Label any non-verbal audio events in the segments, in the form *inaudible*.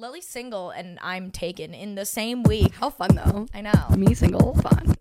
Lily's single and I'm taken in the same week. How fun though. I know. Me single, fun.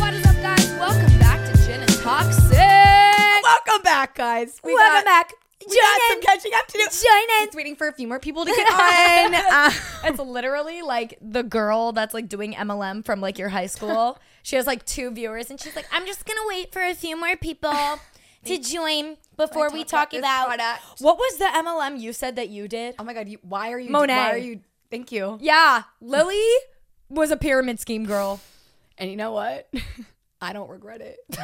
What is up, guys? Welcome back to Gin and Toxic. Welcome back, guys. We Welcome got- back. We got some catching up to do. Join in. Just waiting for a few more people to *laughs* get on. Uh, *laughs* It's literally like the girl that's like doing MLM from like your high school. She has like two viewers and she's like, I'm just gonna wait for a few more people *laughs* to join before we talk talk about about what was the MLM you said that you did? oh my god, you, why are you? Monet. Why are you? Thank you. Yeah, Lily was a pyramid scheme girl. And you know what? *laughs* I don't regret it. *laughs*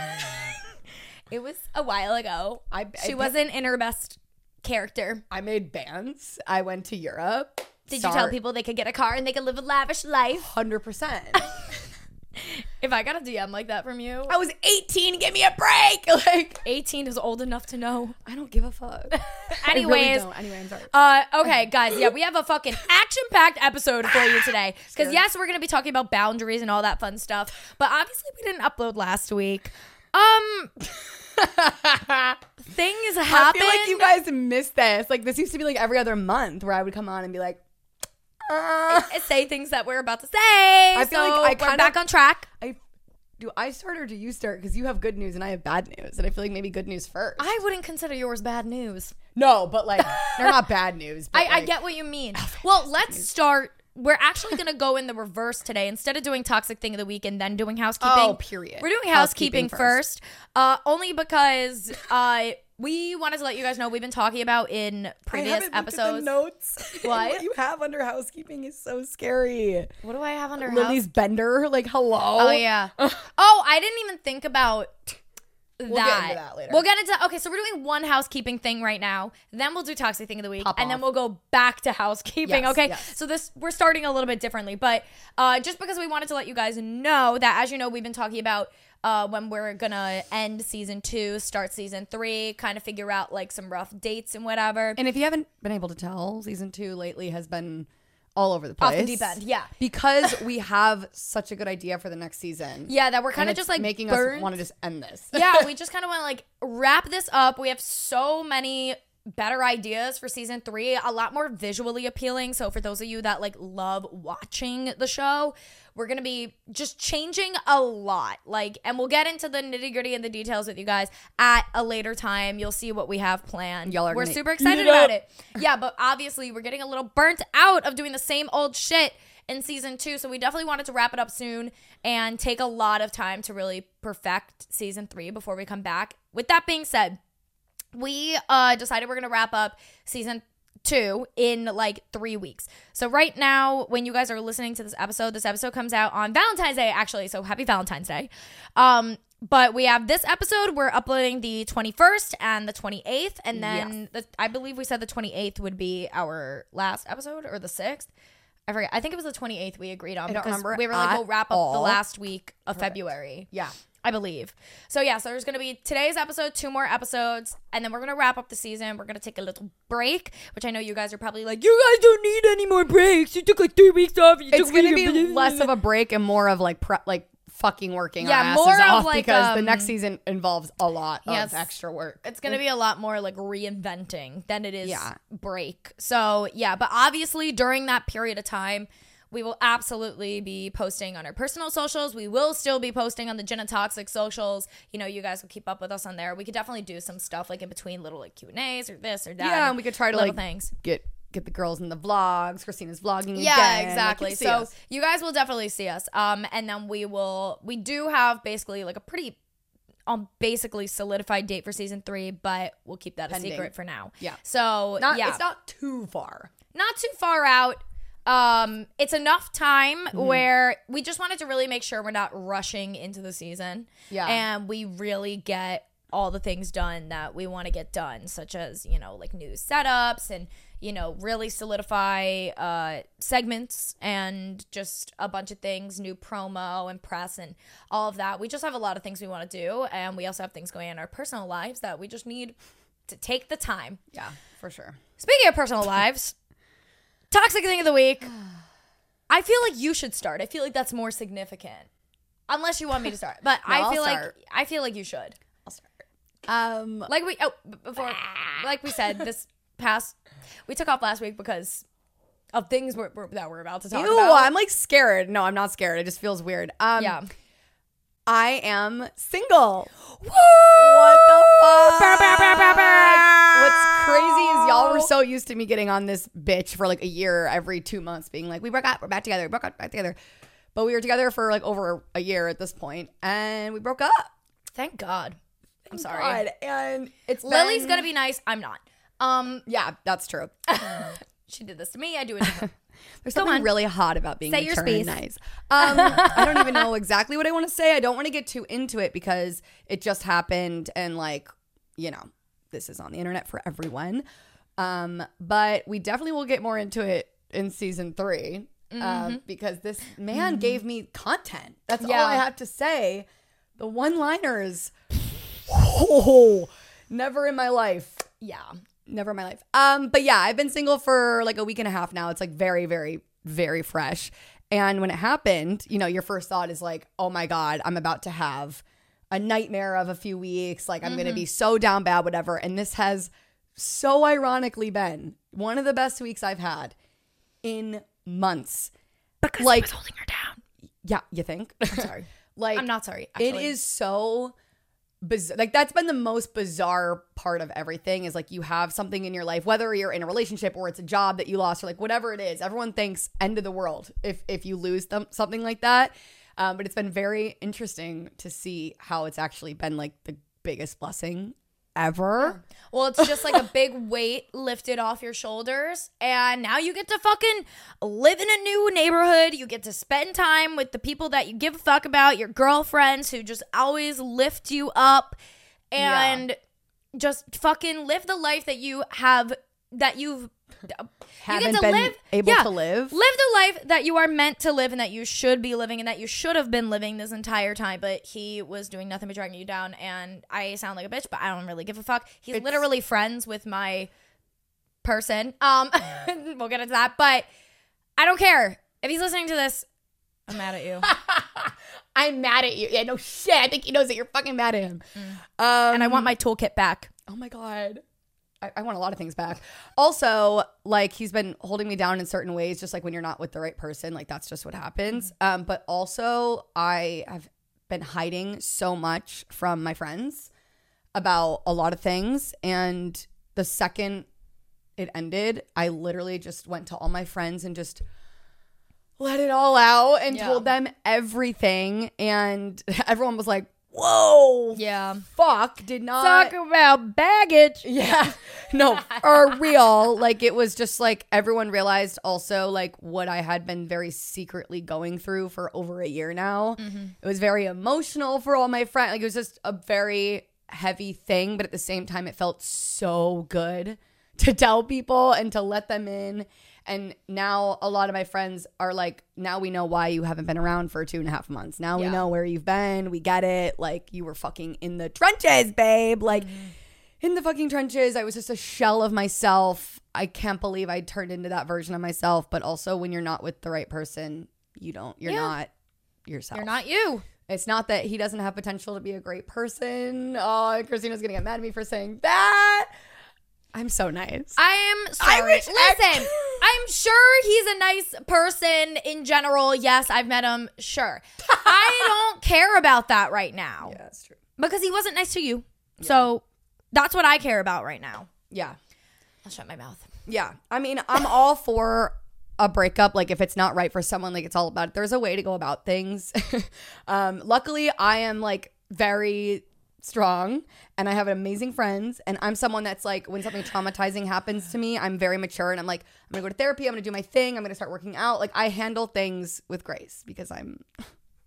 It was a while ago. I- bet she wasn't in her best character. I made bands. I went to Europe. Did you tell people they could get a car and they could live a lavish life? Hundred percent. *laughs* If I got a DM like that from you, I was 18. Give me a break. *laughs* Like 18 is old enough to know. I don't give a fuck. *laughs* I really. Anyway, I'm sorry. Uh, okay, guys. Yeah, we have a fucking action-packed episode for you today. Because yes, we're gonna be talking about boundaries and all that fun stuff. But obviously, we didn't upload last week. Um, things happen. I feel like you guys missed this. Like this used to be like every other month where I would come on and be like, *laughs* *laughs* say things that we're about to say. I feel like I we're kinda- back on track. I do I start or do you start? Because you have good news and I have bad news, and I feel like maybe good news first. I wouldn't consider yours bad news. no, but like they're not *laughs* bad news. But I, I get what you mean. Well, let's start. We're actually gonna go in the reverse today. Instead of doing toxic thing of the week and then doing housekeeping, Oh, period. We're doing housekeeping, Housekeeping first, first. uh, only because uh, we wanted to let you guys know we've been talking about in previous episodes. notes. *laughs* What? what you have under housekeeping is so scary. What do I have under Lily's house? bender, like hello. Oh yeah. *laughs* oh, I didn't even think about. That. We'll get into that later. We'll get into okay. So we're doing one housekeeping thing right now. Then we'll do toxic thing of the week, Pop and then off. we'll go back to housekeeping. Yes, okay. yes. So this we're starting a little bit differently, but uh, just because we wanted to let you guys know that, as you know, we've been talking about uh, when we're gonna end season two, start season three, kind of figure out like some rough dates and whatever. And if you haven't been able to tell, season two lately has been all over the Off place. the deep end, yeah. Because *laughs* we have such a good idea for the next season. yeah, that we're kind of just like making burnt. us want to just end this. yeah, we *laughs* just kind of want to like wrap this up. We have so many better ideas for season three, a lot more visually appealing. So, for those of you that like love watching the show, we're gonna be just changing a lot. Like, and we'll get into the nitty gritty and the details with you guys at a later time. You'll see what we have planned. Y'all are we're super excited it about it. Yeah, but obviously, we're getting a little burnt out of doing the same old shit in season two. So we definitely wanted to wrap it up soon and take a lot of time to really perfect season three before we come back. With that being said, we uh decided we're gonna wrap up season two in like three weeks. So right now, when you guys are listening to this episode, this episode comes out on Valentine's Day, actually. So happy Valentine's Day. Um, but we have this episode. We're uploading the 21st and the 28th, and then the, I believe we said the 28th would be our last episode or the sixth. I forget. I think it was the 28th we agreed on I don't remember we were like, we'll wrap up the last week of February. Yeah. I believe. So yeah, so there's gonna be today's episode, two more episodes, and then we're gonna wrap up the season. We're gonna take a little break, which I know you guys are probably like, you guys don't need any more breaks. You took like three weeks off. You It's took gonna be *laughs* less of a break and more of like pre- like fucking working Yeah, more of, like, because the um, next season involves a lot Yes. of extra work. It's gonna be a lot more like reinventing than it is Yeah. break. So yeah, but obviously during that period of time. We will absolutely be posting on our personal socials. We will still be posting on the Gin and Toxic socials. You know, you guys will keep up with us on there. We could definitely do some stuff like in between little like Q and A's or this or that. Yeah, and we could try to, little like, things. Get get the girls in the vlogs. Christina's vlogging Yeah, again. Like, exactly. you so us. you guys will definitely see us. Um, and then we will. We do have basically like a pretty, um, basically solidified date for season three, but we'll keep that Pending. a secret for now. Yeah. So not yeah, it's not too far. not too far out. Um, it's enough time Mm-hmm. where we just wanted to really make sure we're not rushing into the season. Yeah. And we really get all the things done that we want to get done, such as, you know, like new setups and, you know, really solidify uh segments and just a bunch of things, new promo and press and all of that. We just have a lot of things we want to do and we also have things going on in our personal lives that we just need to take the time. Yeah, for sure. Speaking of personal lives, toxic thing of the week. I feel like you should start. I feel like that's more significant. Unless you want me to start, but *laughs* No, I I'll feel start. like I feel like you should. I'll start. Um, Like we oh b- before, like we said, this *laughs* past we took off last week because of things we're, we're, that we're about to talk ew, about. I'm like scared. No, I'm not scared. It just feels weird. Um, yeah. I am single. Woo! What the fuck? Bow, bow, bow, bow, bow. What's crazy is y'all were so used to me getting on this bitch for like a year every two months, being like, we broke up, we're back together, we broke up, back together. But we were together for like over a year at this point, and we broke up. Thank God. I'm sorry. God, and it's Lily's been- gonna be nice. I'm not. Um, Yeah, that's true. *laughs* she did this to me. I do it. *laughs* There's Go something on. really hot about being Say your and space. nice. Um, I don't even know exactly what I want to say. I don't want to get too into it because it just happened, and like, you know, this is on the internet for everyone. Um, but we definitely will get more into it in season 3 um, because this man gave me content. That's Yeah. all I have to say. The one-liners, oh, *laughs* never in my life yeah. Never in my life. Um, but yeah, I've been single for like a week and a half now. It's like very, very, very fresh. And when it happened, you know, your first thought is like, oh my God, I'm about to have a nightmare of a few weeks. Like, I'm going to be so down bad, whatever. And this has so ironically been one of the best weeks I've had in months. Because Like- holding her down. Yeah, you think? I'm sorry. *laughs* like, I'm not sorry. it actually. is so bizarre. Like that's been the most bizarre part of everything is like you have something in your life, whether you're in a relationship or it's a job that you lost or like whatever it is. Everyone thinks end of the world if if you lose them something like that. Um, but it's been very interesting to see how it's actually been like the biggest blessing ever. Well, it's just like a *laughs* big weight lifted off your shoulders. And now you get to fucking live in a new neighborhood. You get to spend time with the people that you give a fuck about, your girlfriends who just always lift you up and just fucking live the life that you have, that you've. *laughs* Haven't been able to live. Live the life that you are meant to live and that you should be living and that you should have been living this entire time. But he was doing nothing but dragging you down. And I sound like a bitch, but I don't really give a fuck. He's It's- literally friends with my person. Um, *laughs* we'll get into that. But I don't care. If he's listening to this, I'm mad at you. *laughs* I'm mad at you. Yeah, no shit. I think he knows that you're fucking mad at him. Um, and I want my toolkit back. Oh my god. I, I want a lot of things back. Also, like he's been holding me down in certain ways, just like when you're not with the right person, like that's just what happens. Um, but also I have been hiding so much from my friends about a lot of things. And the second it ended, I literally just went to all my friends and just let it all out and Yeah. told them everything. And *laughs* everyone was like, whoa, Yeah. fuck, did not. Talk about baggage. *laughs* Yeah. No, for real. Like it was just like everyone realized also like what I had been very secretly going through for over a year now. Mm-hmm. It was very emotional for all my friends. Like it was just a very heavy thing, but at the same time it felt so good to tell people and to let them in. And now a lot of my friends are like, now we know why you haven't been around for two and a half months. Now we know where you've been. We get it. Like you were fucking in the trenches, babe. Like mm-hmm. in the fucking trenches. I was just a shell of myself. I can't believe I turned into that version of myself. But also, when you're not with the right person, you don't. You're Yeah. not yourself. You're not you. It's not that he doesn't have potential to be a great person. Oh, Christina's gonna get mad at me for saying that. I'm so nice. I am sorry. Listen, *laughs* I'm sure he's a nice person in general. Yes, I've met him. Sure. I *laughs* don't care about that right now yeah, that's true. because he wasn't nice to you. So that's what I care about right now. Yeah, I'll shut my mouth. yeah. I mean, I'm all for a breakup. Like if it's not right for someone, like it's all about. There's a way to go about things. *laughs* um, luckily, I am like very strong and I have amazing friends. And I'm someone that's like, when something traumatizing happens to me, I'm very mature and I'm like, I'm gonna go to therapy. I'm gonna do my thing. I'm gonna start working out. Like I handle things with grace because I'm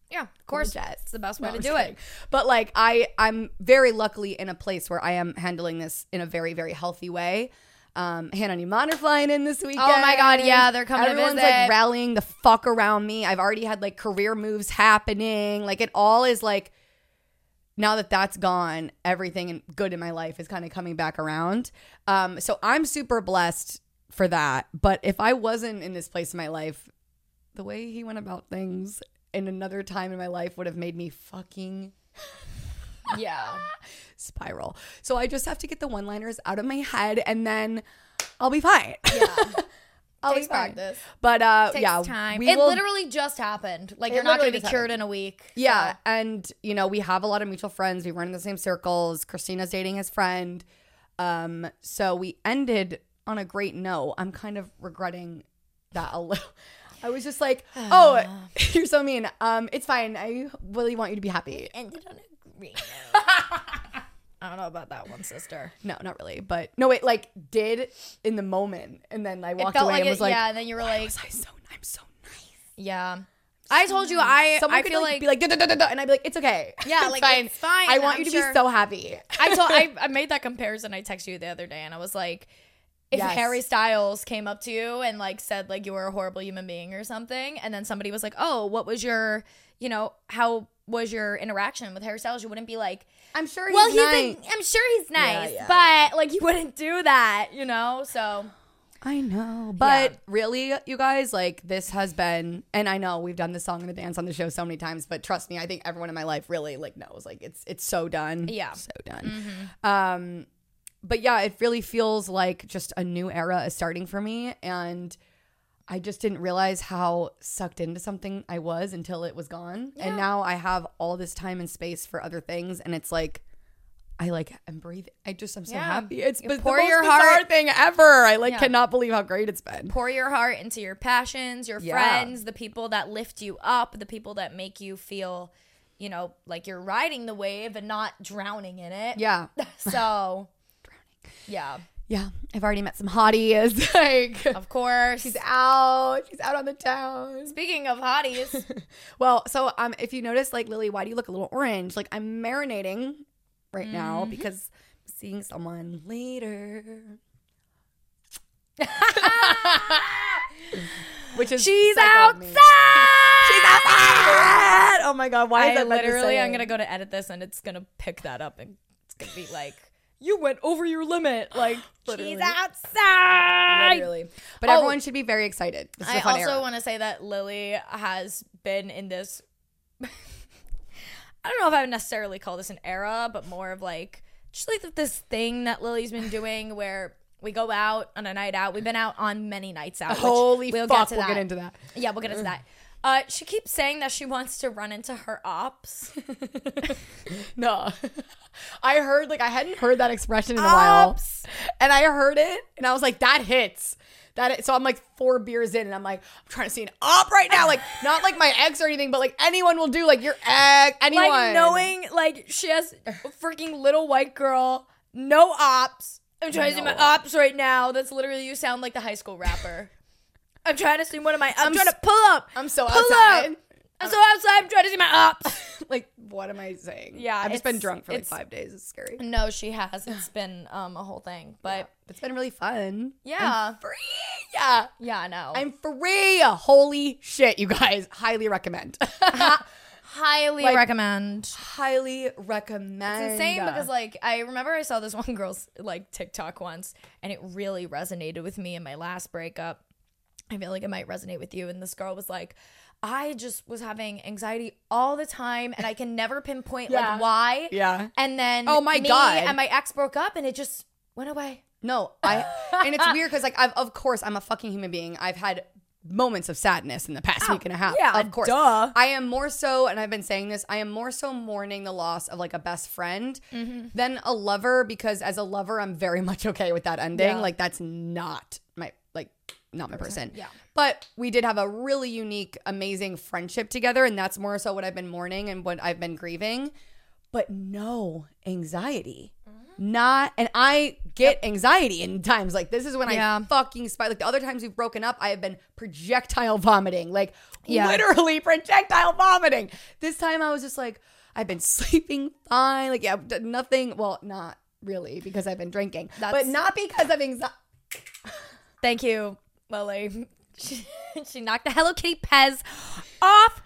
Yeah, of course. It's the best No, way to I'm do it. But like I I'm very luckily in a place where I am handling this in a very very healthy way. Um, Hannah and Iman are flying in this weekend. Oh my God, yeah, they're coming to Everyone's like rallying the fuck around me. I've already had like career moves happening. Like it all is like now that that's gone, everything in- good in my life is kind of coming back around. Um, so I'm super blessed for that. But if I wasn't in this place in my life, the way he went about things in another time in my life would have made me fucking *laughs* Yeah. spiral. So I just have to get the one liners out of my head and then I'll be fine. Yeah. *laughs* Be practice. But uh Takes yeah, time. we It will- literally just happened. Like you're not going to be cured in a week. Yeah, so- and you know we have a lot of mutual friends. We run in the same circles. Christina's dating his friend, um, so we ended on a great note. I'm kind of regretting that a little. I was just like, "Oh, *sighs* *laughs* you're so mean." Um, it's fine. I really want you to be happy. Ended on a green *laughs* I don't know about that one, sister. No, not really, but no, it like did in the moment, and then I walked away like and it, was like, yeah, and then you were like, "I so I'm so nice." yeah. I told you I Someone I could feel like, like, be like, "Duh, duh, duh, duh, duh," and I'd be like, "It's okay. Yeah, *laughs* it's like, fine. it's fine, I want I'm you to sure- be so happy." I told I, *laughs* I made that comparison. I texted you the other day and I was like, if Yes. Harry Styles came up to you and like said like you were a horrible human being or something, and then somebody was like, oh, what was your, you know, how was your interaction with Harry Styles? You wouldn't be like, I'm sure. He's well, he's nice. a, I'm sure he's nice, yeah, but like you wouldn't do that, you know. So I know. But really, you guys, like this has been and I know we've done the song and the dance on the show so many times, but trust me, I think everyone in my life really like knows. Like it's it's so done. Yeah. So done. Um but yeah, it really feels like just a new era is starting for me and I just didn't realize how sucked into something I was until it was gone. Yeah. And now I have all this time and space for other things and it's like I like I'm breathing. I just I'm so Yeah. happy. It's You the most your bizarre heart- thing ever. I like Yeah. cannot believe how great it's been. pour your heart into your passions, your Yeah. friends, the people that lift you up, the people that make you feel, you know, like you're riding the wave and not drowning in it. Yeah. *laughs* So, *laughs* yeah, Yeah. I've already met some hotties. *laughs* like of course. she's out. She's out on the town. Speaking of hotties, *laughs* Well, so um if you notice like Lily, why do you look a little orange? Like I'm marinating right now Mm-hmm. because I'm seeing someone later. *laughs* Which is she's psycho of me. outside. She's outside. Oh my god, why is that literally, I'm gonna go to edit this and it's gonna pick that up and it's gonna be like, you went over your limit. *sighs* Like, Literally. she's outside. literally. But Oh. everyone should be very excited. This is a I also want to say that Lily has been in this. *laughs* I don't know if I would necessarily call this an era, but more of like just like this thing that Lily's been doing where we go out on a night out. We've been out on many nights out. Holy we'll fuck, get we'll that. get into that. Yeah, we'll get into mm. that. Uh, she keeps saying that she wants to run into her ops. *laughs* No. I heard like I hadn't heard that expression in a while. Ops. And I heard it and I was like, that hits. That so I'm like four beers in and I'm like, I'm trying to see an op right now. Like *laughs* not like my ex or anything, but like anyone will do, like your ex, anyone. Like knowing, like she has a freaking little white girl, no ops. I'm trying to see my ops right now. That's literally you sound like the high school rapper. I'm trying to see one of my. I'm, I'm trying s- to pull up. I'm so Pull outside. up. I'm so outside. I'm trying to see my ops. *laughs* like, what am I saying? Yeah, I've just been it's- drunk for like it's- five days. It's scary. no, she has. It's *sighs* been um a whole thing, but It's been really fun. yeah, Free. Yeah. yeah, I know. I'm free. Holy shit, you guys. Highly recommend. *laughs* highly Like- recommend. Highly recommend. It's insane because like I remember I saw this *laughs* one girl's like TikTok once and it really resonated with me in my last breakup. I feel like it might resonate with you. And this girl was like, I just was having anxiety all the time and I can never pinpoint Yeah. like why. Yeah. And then Oh my me God. and my ex broke up and it just went away. No, I and it's weird because like I've of course I'm a fucking human being. I've had moments of sadness in the past week and a half. Oh, yeah, of course. duh. I am more so, and I've been saying this. I am more so mourning the loss of like a best friend Mm-hmm. than a lover because as a lover, I'm very *laughs* much okay with that ending. Yeah. Like that's not my not my person. yeah. But we did have a really unique, amazing friendship together, and that's more so what I've been mourning and what I've been grieving. But no anxiety. Mm-hmm. Not, and I get anxiety in times like this is when Yeah. I fucking spy. Like the other times we've broken up, I have been projectile vomiting, like Yeah. literally projectile vomiting. This time I was just like, I've been *laughs* sleeping fine. Like, yeah, nothing. Well, not really because I've been drinking, but not because of anxiety. Thank you, Lily. *laughs* She, she knocked the Hello Kitty Pez off.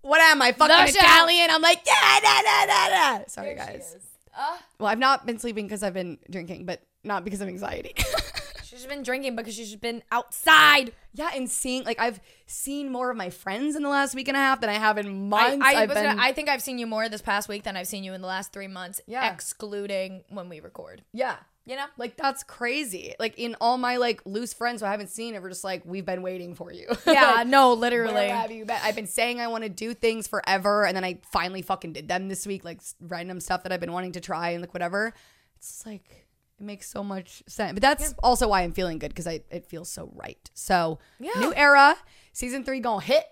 What am I, fucking The show. Italian? I'm like, yeah, da, da, da, da. Sorry, There she guys. is. Uh, Well, I've not been sleeping because I've been drinking, but not because of anxiety. *laughs* She's been drinking because she's been outside. Yeah, and seeing like I've seen more of my friends in the last week and a half than I have in months. I, I, have was been, gonna, I think I've seen you more this past week than I've seen you in the last three months, Yeah. excluding when we record. yeah. You know? Like that's crazy. Like in all my like loose friends who I haven't seen, ever just like we've been waiting for you. *laughs* Yeah, Like, no, literally. have you been? I've been saying I want to do things forever, and then I finally fucking did them this week, like random stuff that I've been wanting to try and like whatever. It's like it makes so much sense. But that's also why I'm feeling good because I it feels so right. So Yeah. new era, season three gonna hit.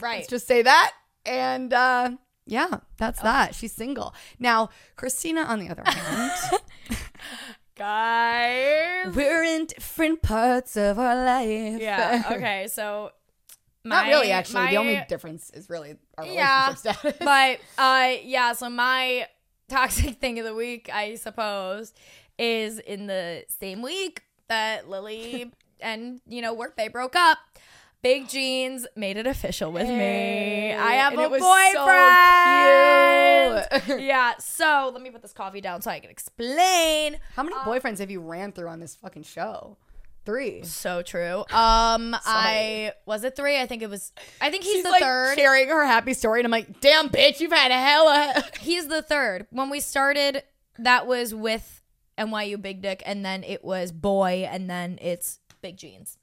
Right. Let's just say that. And uh yeah, that's that. She's single. Now, Christina, on the other *laughs* hand, Guys. we're in different parts of our life. Yeah. *laughs* Okay. So, Not really, actually. my- the only difference is really our Yeah, relationship status. *laughs* but uh, yeah. So my toxic *laughs* thing of the week, I suppose, is in the same week that Lily and you know work they broke up. Big Jeans made it official with me. I have And a boyfriend. so *laughs* yeah. So let me put this coffee down so I can explain. How many boyfriends have you ran through on this fucking show? Three. So true. Um, *laughs* I was it three. I think it was. I think he's She's the like third. sharing her happy story, and I'm like, damn, bitch, you've had a hella. *laughs* He's the third. When we started, that was with NYU Big Dick, and then it was Boy, and then it's Big Jeans.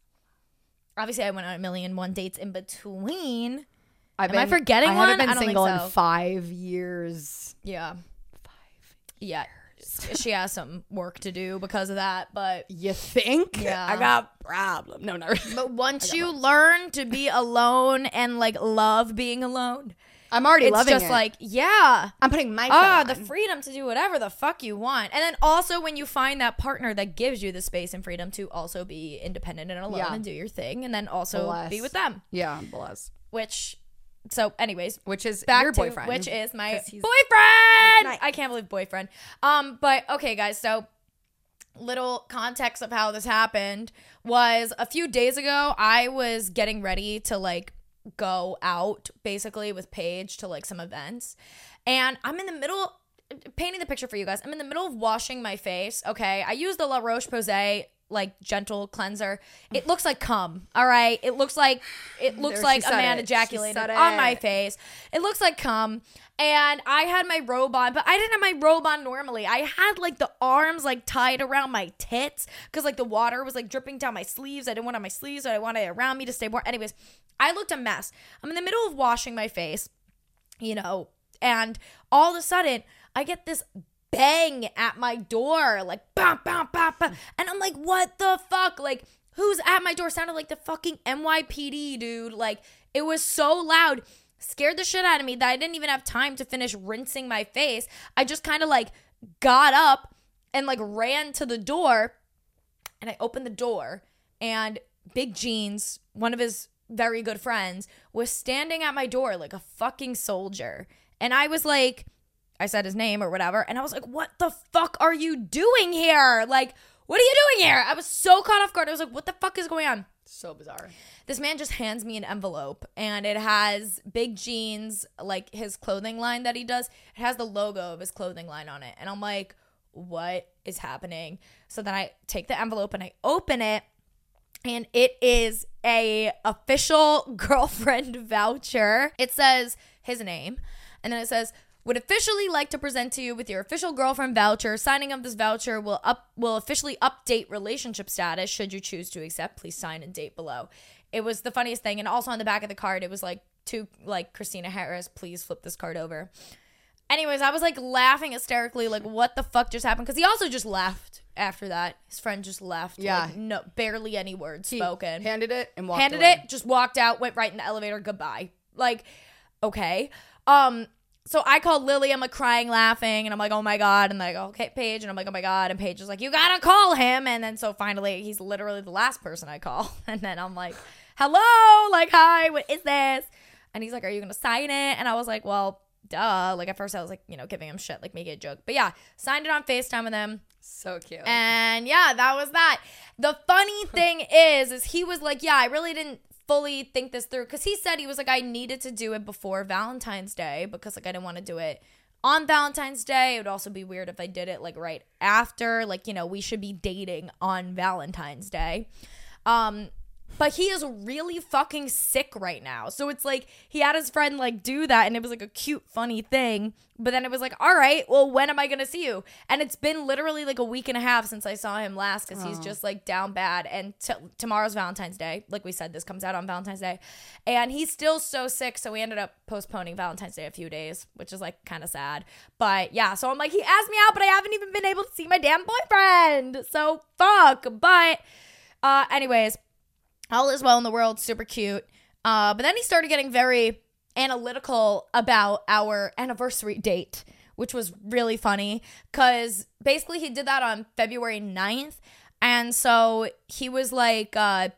Obviously, I went on a million one dates in between. I've Am I forgetting I haven't been I don't think single so. in five years. Yeah. Five. Yeah. She has some work to do because of that, but You think? Yeah. I got problem. No, not really. but *laughs* once you learn to be alone and like love being alone, I'm already it's loving just it. like yeah, I'm putting my ah, the freedom to do whatever the fuck you want. And then also when you find that partner that gives you the space and freedom to also be independent and alone Yeah. and do your thing and then also Bless. be with them. Yeah, I'm. Which so anyways, Which is back your to boyfriend. which is my boyfriend. Nice. I can't believe boyfriend. Um, but okay, guys. So little context of how this happened was a few days ago. I was getting ready to like go out basically with Paige to like some events, and I'm in the middle. Painting the picture for you guys, I'm in the middle of washing my face. Okay, I use the La Roche Posay like gentle cleanser. It looks like cum. All right, it looks like it looks There, like a man it. Ejaculated on my face. It looks like cum. And I had my robe on, but I didn't have my robe on normally. I had like the arms like tied around my tits because like the water was like dripping down my sleeves. I didn't want on my sleeves, so I wanted it around me to stay warm. Anyways, I looked a mess. I'm in the middle of washing my face, you know, and all of a sudden I get this bang at my door, like bam, bam, bam, bam. And I'm like, what the fuck? Like, who's at my door? Sounded like the fucking NYPD, dude. Like, it was so loud. Scared the shit out of me that I didn't even have time to finish rinsing my face. I just kind of like got up and like ran to the door and I opened the door and Big Jeans, one of his very good friends, was standing at my door like a fucking soldier. And I was like, I said his name or whatever, and I was like, what the fuck are you doing here? Like, what are you doing here? I was so caught off guard. I was like, what the fuck is going on? so bizarre. This man just hands me an envelope and it has Big Jeans, like his clothing line that he does. It has the logo of his clothing line on it. And I'm like, what is happening? So then I take the envelope and I open it and it is a official *laughs* girlfriend voucher. It says his name and then it says would officially like to present to you with your official girlfriend voucher. Signing of this voucher will up will officially update relationship status. Should you choose to accept, please sign and date below. It was the funniest thing, and also on the back of the card, it was like to like Christina Harris. Please flip this card over. Anyways, I was like laughing hysterically, like what the fuck just happened? Because he also just left after that. His friend just left. Yeah. like, no, barely any words He spoken Handed it and walked handed away. it, just walked out, went right in the elevator, goodbye. Like, okay. Um, so I called Lily, I'm like crying, laughing, and I'm like, oh my god, and like, okay, Paige, and I'm like, oh my god, and Paige is like, you gotta call him, and then so finally he's literally the last person I call, *laughs* and then I'm like, hello, like, hi, what is this? And he's like, are you gonna sign it? And I was like, well, duh. Like at first I was like, you know, giving him shit, like making a joke, but yeah, signed it on Facetime with him. So cute. And yeah, that was that. The funny *laughs* thing is, is he was like, yeah, I really didn't fully think this through because he said he was like, I needed to do it before Valentine's Day because like I didn't want to do it on Valentine's Day. It would also be weird if I did it like right after. Like, you know, we should be dating on Valentine's Day. Um, but he is really fucking sick right now. So it's like he had his friend like do that and it was like a cute, funny thing. But then it was like, all right, well, when am I going to see you? And it's been literally like a week and a half since I saw him last because he's just like down bad. And t- tomorrow's Valentine's Day. Like we said, this comes out on Valentine's Day. And he's still so sick. So we ended up postponing Valentine's Day a few days, which is like kind of sad. But yeah, so I'm like, he asked me out, but I haven't even been able to see my damn boyfriend. So fuck. But, uh, anyways, all is well in the world, super cute. Uh, but then he started getting very analytical about our anniversary date, which was really funny because basically he did that on February 9th. And so he was like, uh,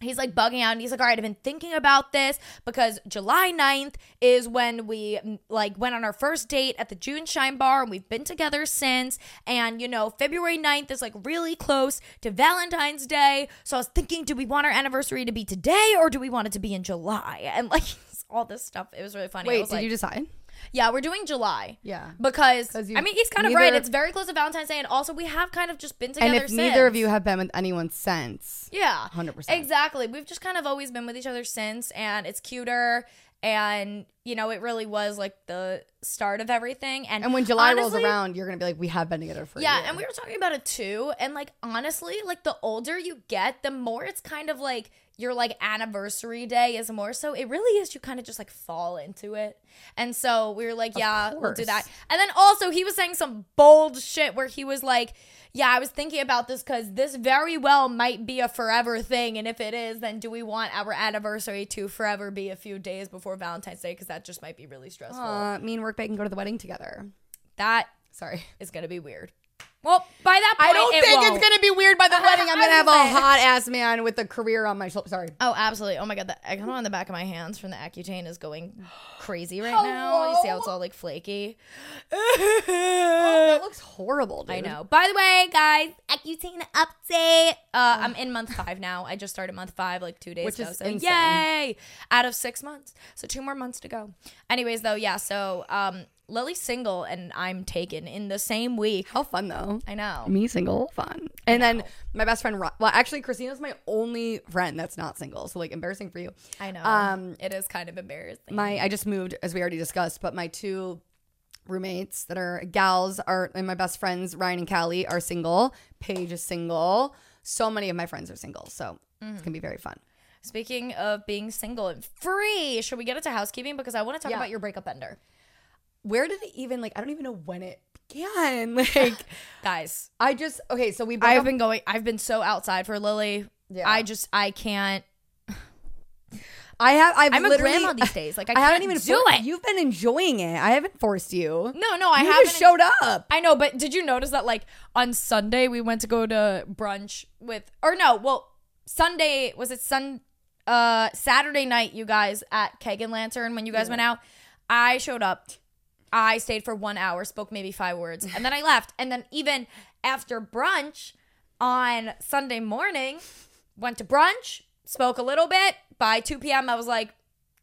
he's like bugging out and he's like all right i've been thinking about this because july 9th is when we like went on our first date at the june shine bar and we've been together since. And you know february 9th is like really close to valentine's day. So i was thinking do we want our anniversary to be today or do we want it to be in july? And like *laughs* all this stuff. It was really funny. I Wait, was did like, you decide? Yeah we're doing july Yeah. Because i mean he's kind of right it's very close to valentine's day and also we have kind of just been together And if since. neither of you have been with anyone since, Yeah. 100%. Exactly. We've just kind of always been with each other since, and it's cuter. And, you know, it really was like the start of everything. And, and when July rolls around, you're gonna be like, we have been together for a Yeah. And we were talking about it too. And, like, honestly, like, the older you get, the more it's kind of like your, like, anniversary day is more so. It really is you kind of just, like, fall into it. And so we were like, yeah, we'll do that. And then also, he was saying some bold shit where he was like, yeah, I was thinking about this because this very well might be a forever thing. And if it is, then do we want our anniversary to forever be a few days before Valentine's Day? Because that just might be really stressful. uh, me and Workbait can go to the wedding together. that Sorry. is going to be weird. Well, by that point, I don't it think won't. it's gonna be weird by the wedding. I'm gonna have a hot ass man with a career on my shoulder. Sorry. Oh, absolutely. Oh my god, the eczema on the back of my hands from the Accutane is going crazy right now. You see how it's all like flaky? *laughs* that looks horrible, dude. I know. By the way, guys, Accutane update. Uh, I'm in month five now. I just started month five like two days Which ago. is so insane. yay! Out of six months, so two more months to go. Anyways, though, yeah. So um, Lily's single and I'm taken in the same week. How fun though. I know. Me single, fun. And then my best friend, Ro- well, actually, Christina's my only friend that's not single. So like embarrassing for you. I know. Um, it is kind of embarrassing. my I just moved as we already discussed, but my two roommates that are gals are and my best friends Ryan and Callie are single. Paige is single. So many of my friends are single, so it's gonna be very fun. Speaking of being single and free, should we get into housekeeping because I want to talk Yeah. about your breakup bender, Where did it even like? I don't even know when it began. *laughs* Like *laughs* guys. I just okay. So we I've up- been going. I've been so outside for Lily. Yeah. I just I can't. *sighs* I have. I've I'm a literally, grandma these *laughs* days. Like I, I, haven't even do for- it. You've been enjoying it. I haven't forced you. no, no, I you haven't just showed up. I know, but did you notice that like on Sunday we went to go to brunch with or no, well Sunday was it Sun uh Saturday night you guys at Keg and Lantern when you guys went out. I showed up. I stayed for 1 hour, spoke maybe 5 words, and then I left. And then even after brunch on Sunday morning, went to brunch, spoke a little bit. By 2 p.m. I was like,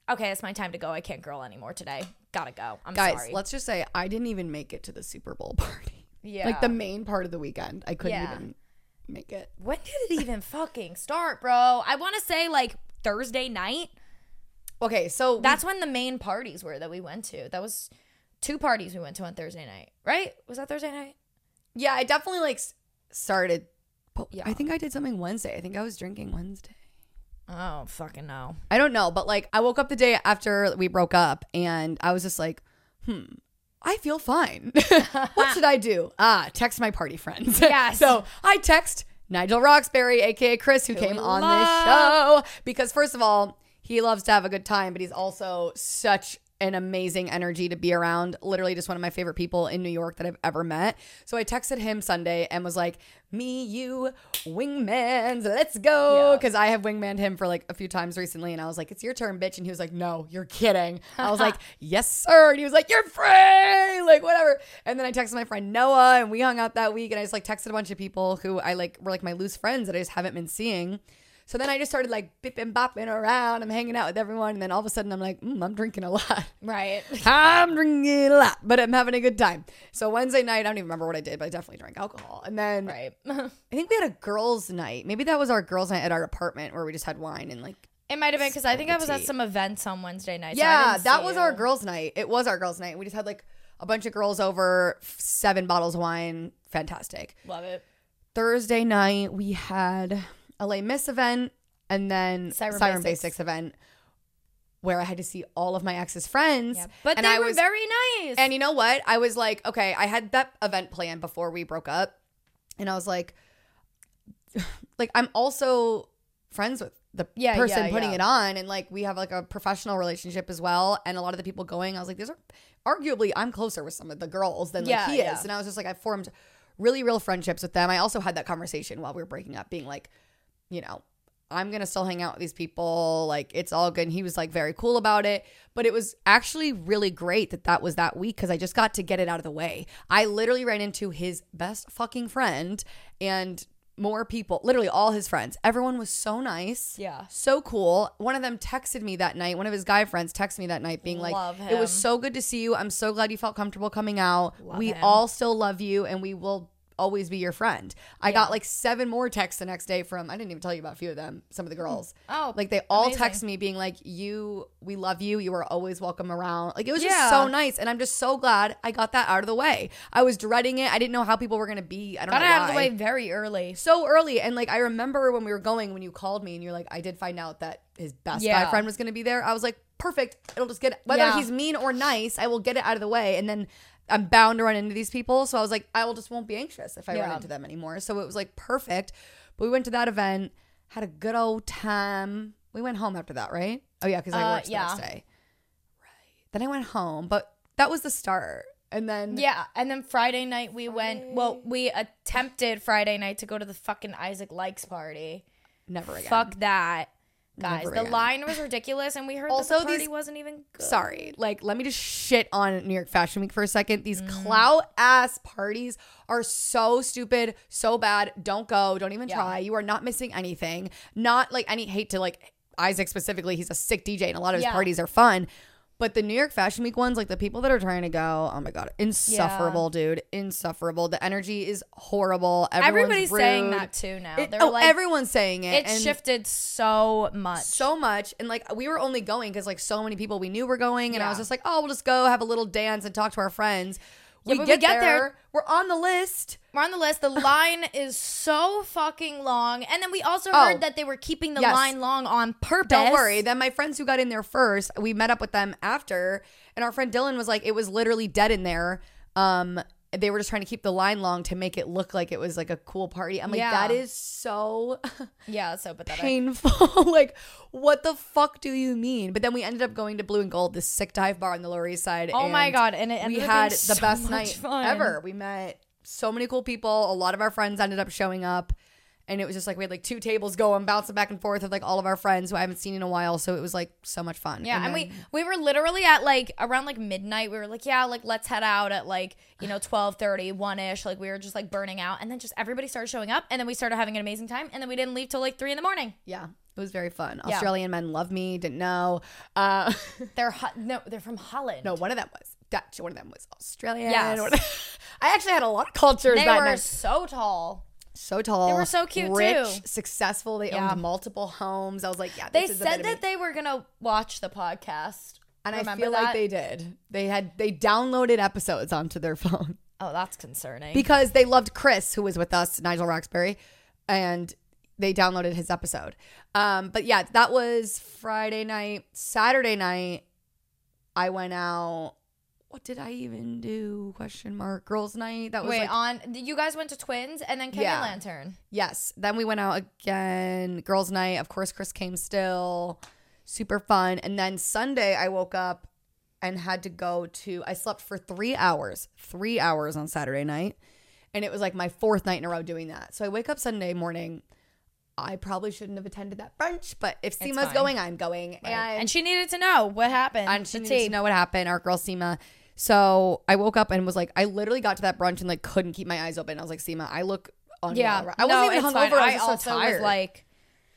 "Okay, it's my time to go. I can't girl anymore today. Got to go. I'm Guys, sorry." let's just say I didn't even make it to the Super Bowl *laughs* party. yeah. Like the main part of the weekend. I couldn't Yeah. even make it. When did it even fucking start, bro? I want to say like Thursday night. Okay, so That's when the main parties were that we went to. That was two parties we went to on Thursday night, right? Was that Thursday night? yeah, I definitely like started. But Yeah. I think I did something Wednesday. I think I was drinking Wednesday. Oh, fucking no. I don't know, but like I woke up the day after we broke up and I was just like, hmm, I feel fine. *laughs* what should I do? Ah, text my party friends. *laughs* Yes. so I text Nigel Roxbury, aka Chris, who came on love. this show because first of all, he loves to have a good time, but he's also such an amazing energy to be around. Literally, just one of my favorite people in New York that I've ever met. So I texted him Sunday and was like, "Me, you, wingmans, let's go!" Yeah. Because I have wingmaned him for like a few times recently, and I was like, "It's your turn, bitch," and he was like, "No, you're kidding." I was *laughs* like, "Yes, sir," and he was like, "You're free," like whatever. And then I texted my friend Noah, and we hung out that week, and I just like texted a bunch of people who I like were like my loose friends that I just haven't been seeing. So then I just started like bipping bopping around. I'm hanging out with everyone, and then all of a sudden I'm like, mm, I'm drinking a lot. Right. *laughs* I'm drinking a lot, but I'm having a good time. So Wednesday night, I don't even remember what I did, but I definitely drank alcohol. And then Right. *laughs* I think we had a girls' night. Maybe that was our girls' night at our apartment where we just had wine and like. It might have been because I think I was at some events on Wednesday night. Yeah, didn't that was you. our girls' night. It was our girls' night. We just had like a bunch of girls over, seven bottles of wine. Fantastic. Love it. Thursday night we had a Les Miss event and then Siren Siren, Basics. Basics. event where I had to see all of my ex's friends. Yeah. But and they I were was, very nice. And you know what? I was like, okay, I had that event planned before we broke up. And I was like, *sighs* like I'm also friends with the Yeah, person yeah, putting yeah. it on and like we have like a professional relationship as well and a lot of the people going I was like these are arguably I'm closer with some of the girls than like he is and I was just like I formed really real friendships with them I also had that conversation while we were breaking up being like you know I'm gonna still hang out with these people like it's all good and he was like very cool about it but it was actually really great that that was that week because I just got to get it out of the way I literally ran into his best fucking friend and more people, literally all his friends. Everyone was so nice. Yeah. So cool. One of them texted me that night. One of his guy friends texted me that night being like, Love It was so good to see you. I'm so glad you felt comfortable coming out. Love we him. all still love you and we will always be your friend. I got like seven more texts the next day from, I didn't even tell you about a few of them, some of the girls. Mm. Oh, Like they all amazing. text me being like, You, we love you. You are always welcome around. Like it was just so nice. And I'm just so glad I got that out of the way. I was dreading it. I didn't know how people were going to be. I don't know. Got know it out of the way very early. so early and like i remember when we were going when you called me and you're like i did find out that his best Yeah. guy friend was going to be there i was like perfect it'll just get whether Yeah. he's mean or nice i will get it out of the way and then i'm bound to run into these people. So i was like i will just won't be anxious if i run into them anymore. So it was like perfect. But we went to that event had a good old time. We went home after that right? Oh yeah because i Uh, worked yeah. the next day right. Then i went home but that was the start. And then Yeah, and then Friday night we went. Well, we attempted Friday night to go to the fucking Isaac Likes party. never again. Fuck that, guys. Never the again. line was ridiculous, and we heard Also, the party these- wasn't even good. sorry like let me just shit on new york fashion week for a second these Mm. clout ass parties are so stupid so bad don't go don't even Yeah. try you are not missing anything not like any hate to like isaac specifically he's a sick dj and a lot of his Yeah. parties are fun but the New York Fashion Week ones, like the people that are trying to go, oh my god, insufferable, dude, insufferable. The energy is horrible. Everyone's Everybody's saying that too now. It- They're oh, like, everyone's saying it. it's and- shifted so much. so much and like we were only going because like so many people we knew were going and i was just like oh we'll just go have a little dance and talk to our friends we, but we get, get there, there- we're on the list We're on the list. The line *laughs* is so fucking long, and then we also Oh. heard that they were keeping the Yes. line long on purpose. don't worry then my friends who got in there first we met up with them after and our friend dylan was like it was literally dead in there um they were just trying to keep the line long to make it look like it was like a cool party i'm like Yeah. that is so *laughs* Yeah, so pathetic. painful. *laughs* like, what the fuck do you mean? But then we ended up going to Blue and Gold, this sick dive bar on the Lower East Side. Oh my God, and it we up had the so best night fun. ever. We met so many cool people. A lot of our friends ended up showing up. And it was just like we had like two tables going, bouncing back and forth with like all of our friends who I haven't seen in a while. So it was like so much fun. Yeah, and, we then- we were literally at like around like midnight. We were like, yeah, like let's head out at like you know 12:30, 1 ish. Like we were just like burning out, and then just everybody started showing up, and then we started having an amazing time, and then we didn't leave till like three in the morning. yeah, it was very fun. Yeah. Australian men love me. Didn't know. Uh, *laughs* They're ho- no, they're from Holland. no, one of them was Dutch. One of them was Australian. Yes. *laughs* I actually had a lot of cultures they that were night. so tall. So tall. They were so cute, rich, too. successful. They Yeah. owned multiple homes. I was like, yeah, They is said that they were gonna watch the podcast, and I Remember feel that? like they did. They had they downloaded episodes onto their *laughs* phone Oh, that's concerning. because they loved Chris, who was with us, Nigel Roxbury, and they downloaded his episode. Um, but yeah, that was Friday night. Saturday night, I went out. What did I even do? Question mark. Girls' night. That was Wait, like on you guys went to Twins and then Kenny Yeah. Lantern. Yes. Then we went out again. Girls' night. Of course, Chris came still. Super fun. And then Sunday, I woke up and had to go to, I slept for three hours, three hours on Saturday night. And it was like my fourth night in a row doing that. So I wake up Sunday morning. I probably shouldn't have attended that brunch, but if Seema's going, I'm going. And, And, she needed to know what happened. and she needed tea. to know what happened. Our girl Seema. So I woke up and was like, I literally got to that brunch and like couldn't keep my eyes open. I was like, Seema, I look unwell. Yeah, I wasn't no, even hungover. fine. I was I so also tired. was like,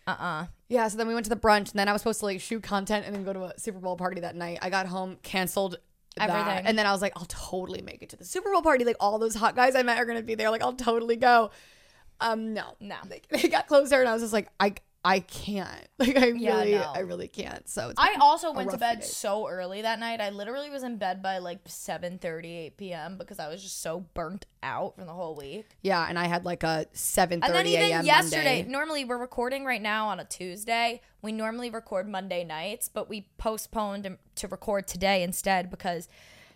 Uh-uh. Yeah, so then we went to the brunch, and then I was supposed to like shoot content and then go to a Super Bowl party that night. I got home, canceled that, Everything. and then I was like, I'll totally make it to the Super Bowl party. Like all those hot guys I met are gonna be there. Like I'll totally go. Um, no, No. Like, *laughs* they got closer, and I was just like, I, I can't. *laughs* Like I Yeah, really, no. I really can't. So it's I also went to bed so early that night. I literally was in bed by like 7 8 p.m. because I was just so burnt out from the whole week. yeah, and I had like a seven And then even a.m. yesterday, Monday. normally we're recording right now on a Tuesday. We normally record Monday nights, but we postponed to- to record today instead because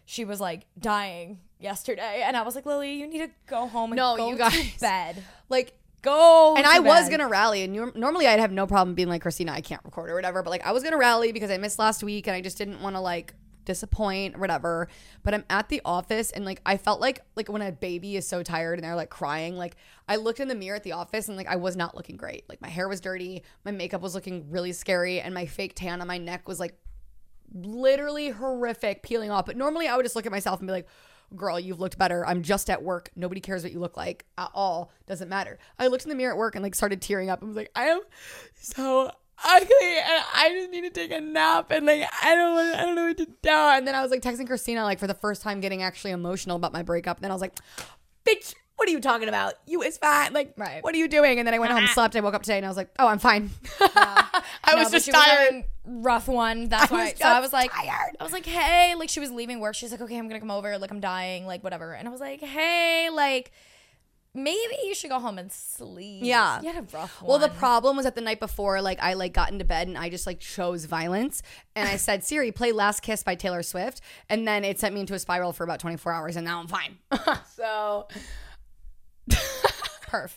she was like dying yesterday, and I was like, Lily, you need to go home and No, go you to guys- bed. *laughs* Like Go. and I was gonna rally, and normally I'd have no problem being like Christina, I can't record or whatever. But like I was gonna rally because I missed last week, and I just didn't want to like disappoint or whatever. But I'm at the office, and like I felt like like when a baby is so tired and they're like crying, like I looked in the mirror at the office, and like I was not looking great. Like my hair was dirty, my makeup was looking really scary, and my fake tan on my neck was like literally horrific peeling off. But normally I would just look at myself and be like, girl, you've looked better. I'm just at work. Nobody cares what you look like at all. Doesn't matter. I looked in the mirror at work and like started tearing up and was like, I am so ugly and I just need to take a nap and like I don't want I don't know what to do. And then I was like texting Christina like for the first time getting actually emotional about my breakup. And then I was like, bitch, what are you talking about? You is fine. Like, Right. what are you doing? And then I went home, ah. slept. I woke up today and I was like, oh, I'm fine. *laughs* I No, was just she tired. having rough one. That's I why. was so I was like, tired. I was like, hey, like she was leaving work. She's like, okay, I'm gonna come over. Like I'm dying. Like whatever. And I was like, hey, like maybe you should go home and sleep. Yeah. You had a rough one. Well, the problem was that the night before, like I like got into bed and I just like chose violence, and I said, "Siri, play Last Kiss by Taylor Swift," and then it sent me into a spiral for about 24 hours, and now I'm fine. *laughs* so *laughs* perf.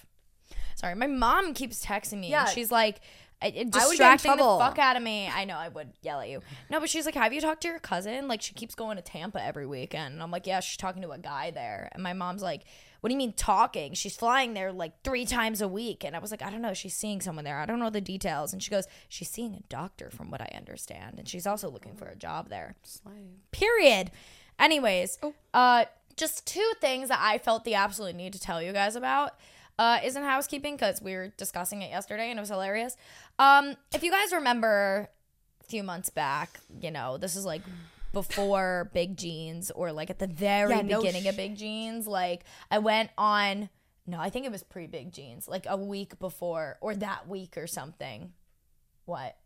Sorry, my mom keeps texting me. Yeah. and she's like. It, it I would get in distracting the trouble. fuck out of me. I know I would yell at you. No, but she's like, "Have you talked to your cousin? Like, she keeps going to Tampa every weekend." And I'm like, "Yeah, she's talking to a guy there." And my mom's like, "What do you mean talking? She's flying there like three times a week." And I was like, "I don't know. She's seeing someone there. I don't know the details." And she goes, "She's seeing a doctor, from what I understand, and she's also looking for a job there." Period. Anyways, uh, just two things that I felt the absolute need to tell you guys about. Uh, isn't housekeeping because we were discussing it yesterday and it was hilarious. Um, if you guys remember a few months back, you know, this is like before Big Jeans or like at the very Yeah, no beginning of Big Jeans. Like I went on, no, I think it was pre Big Jeans, like a week before or that week or something. What?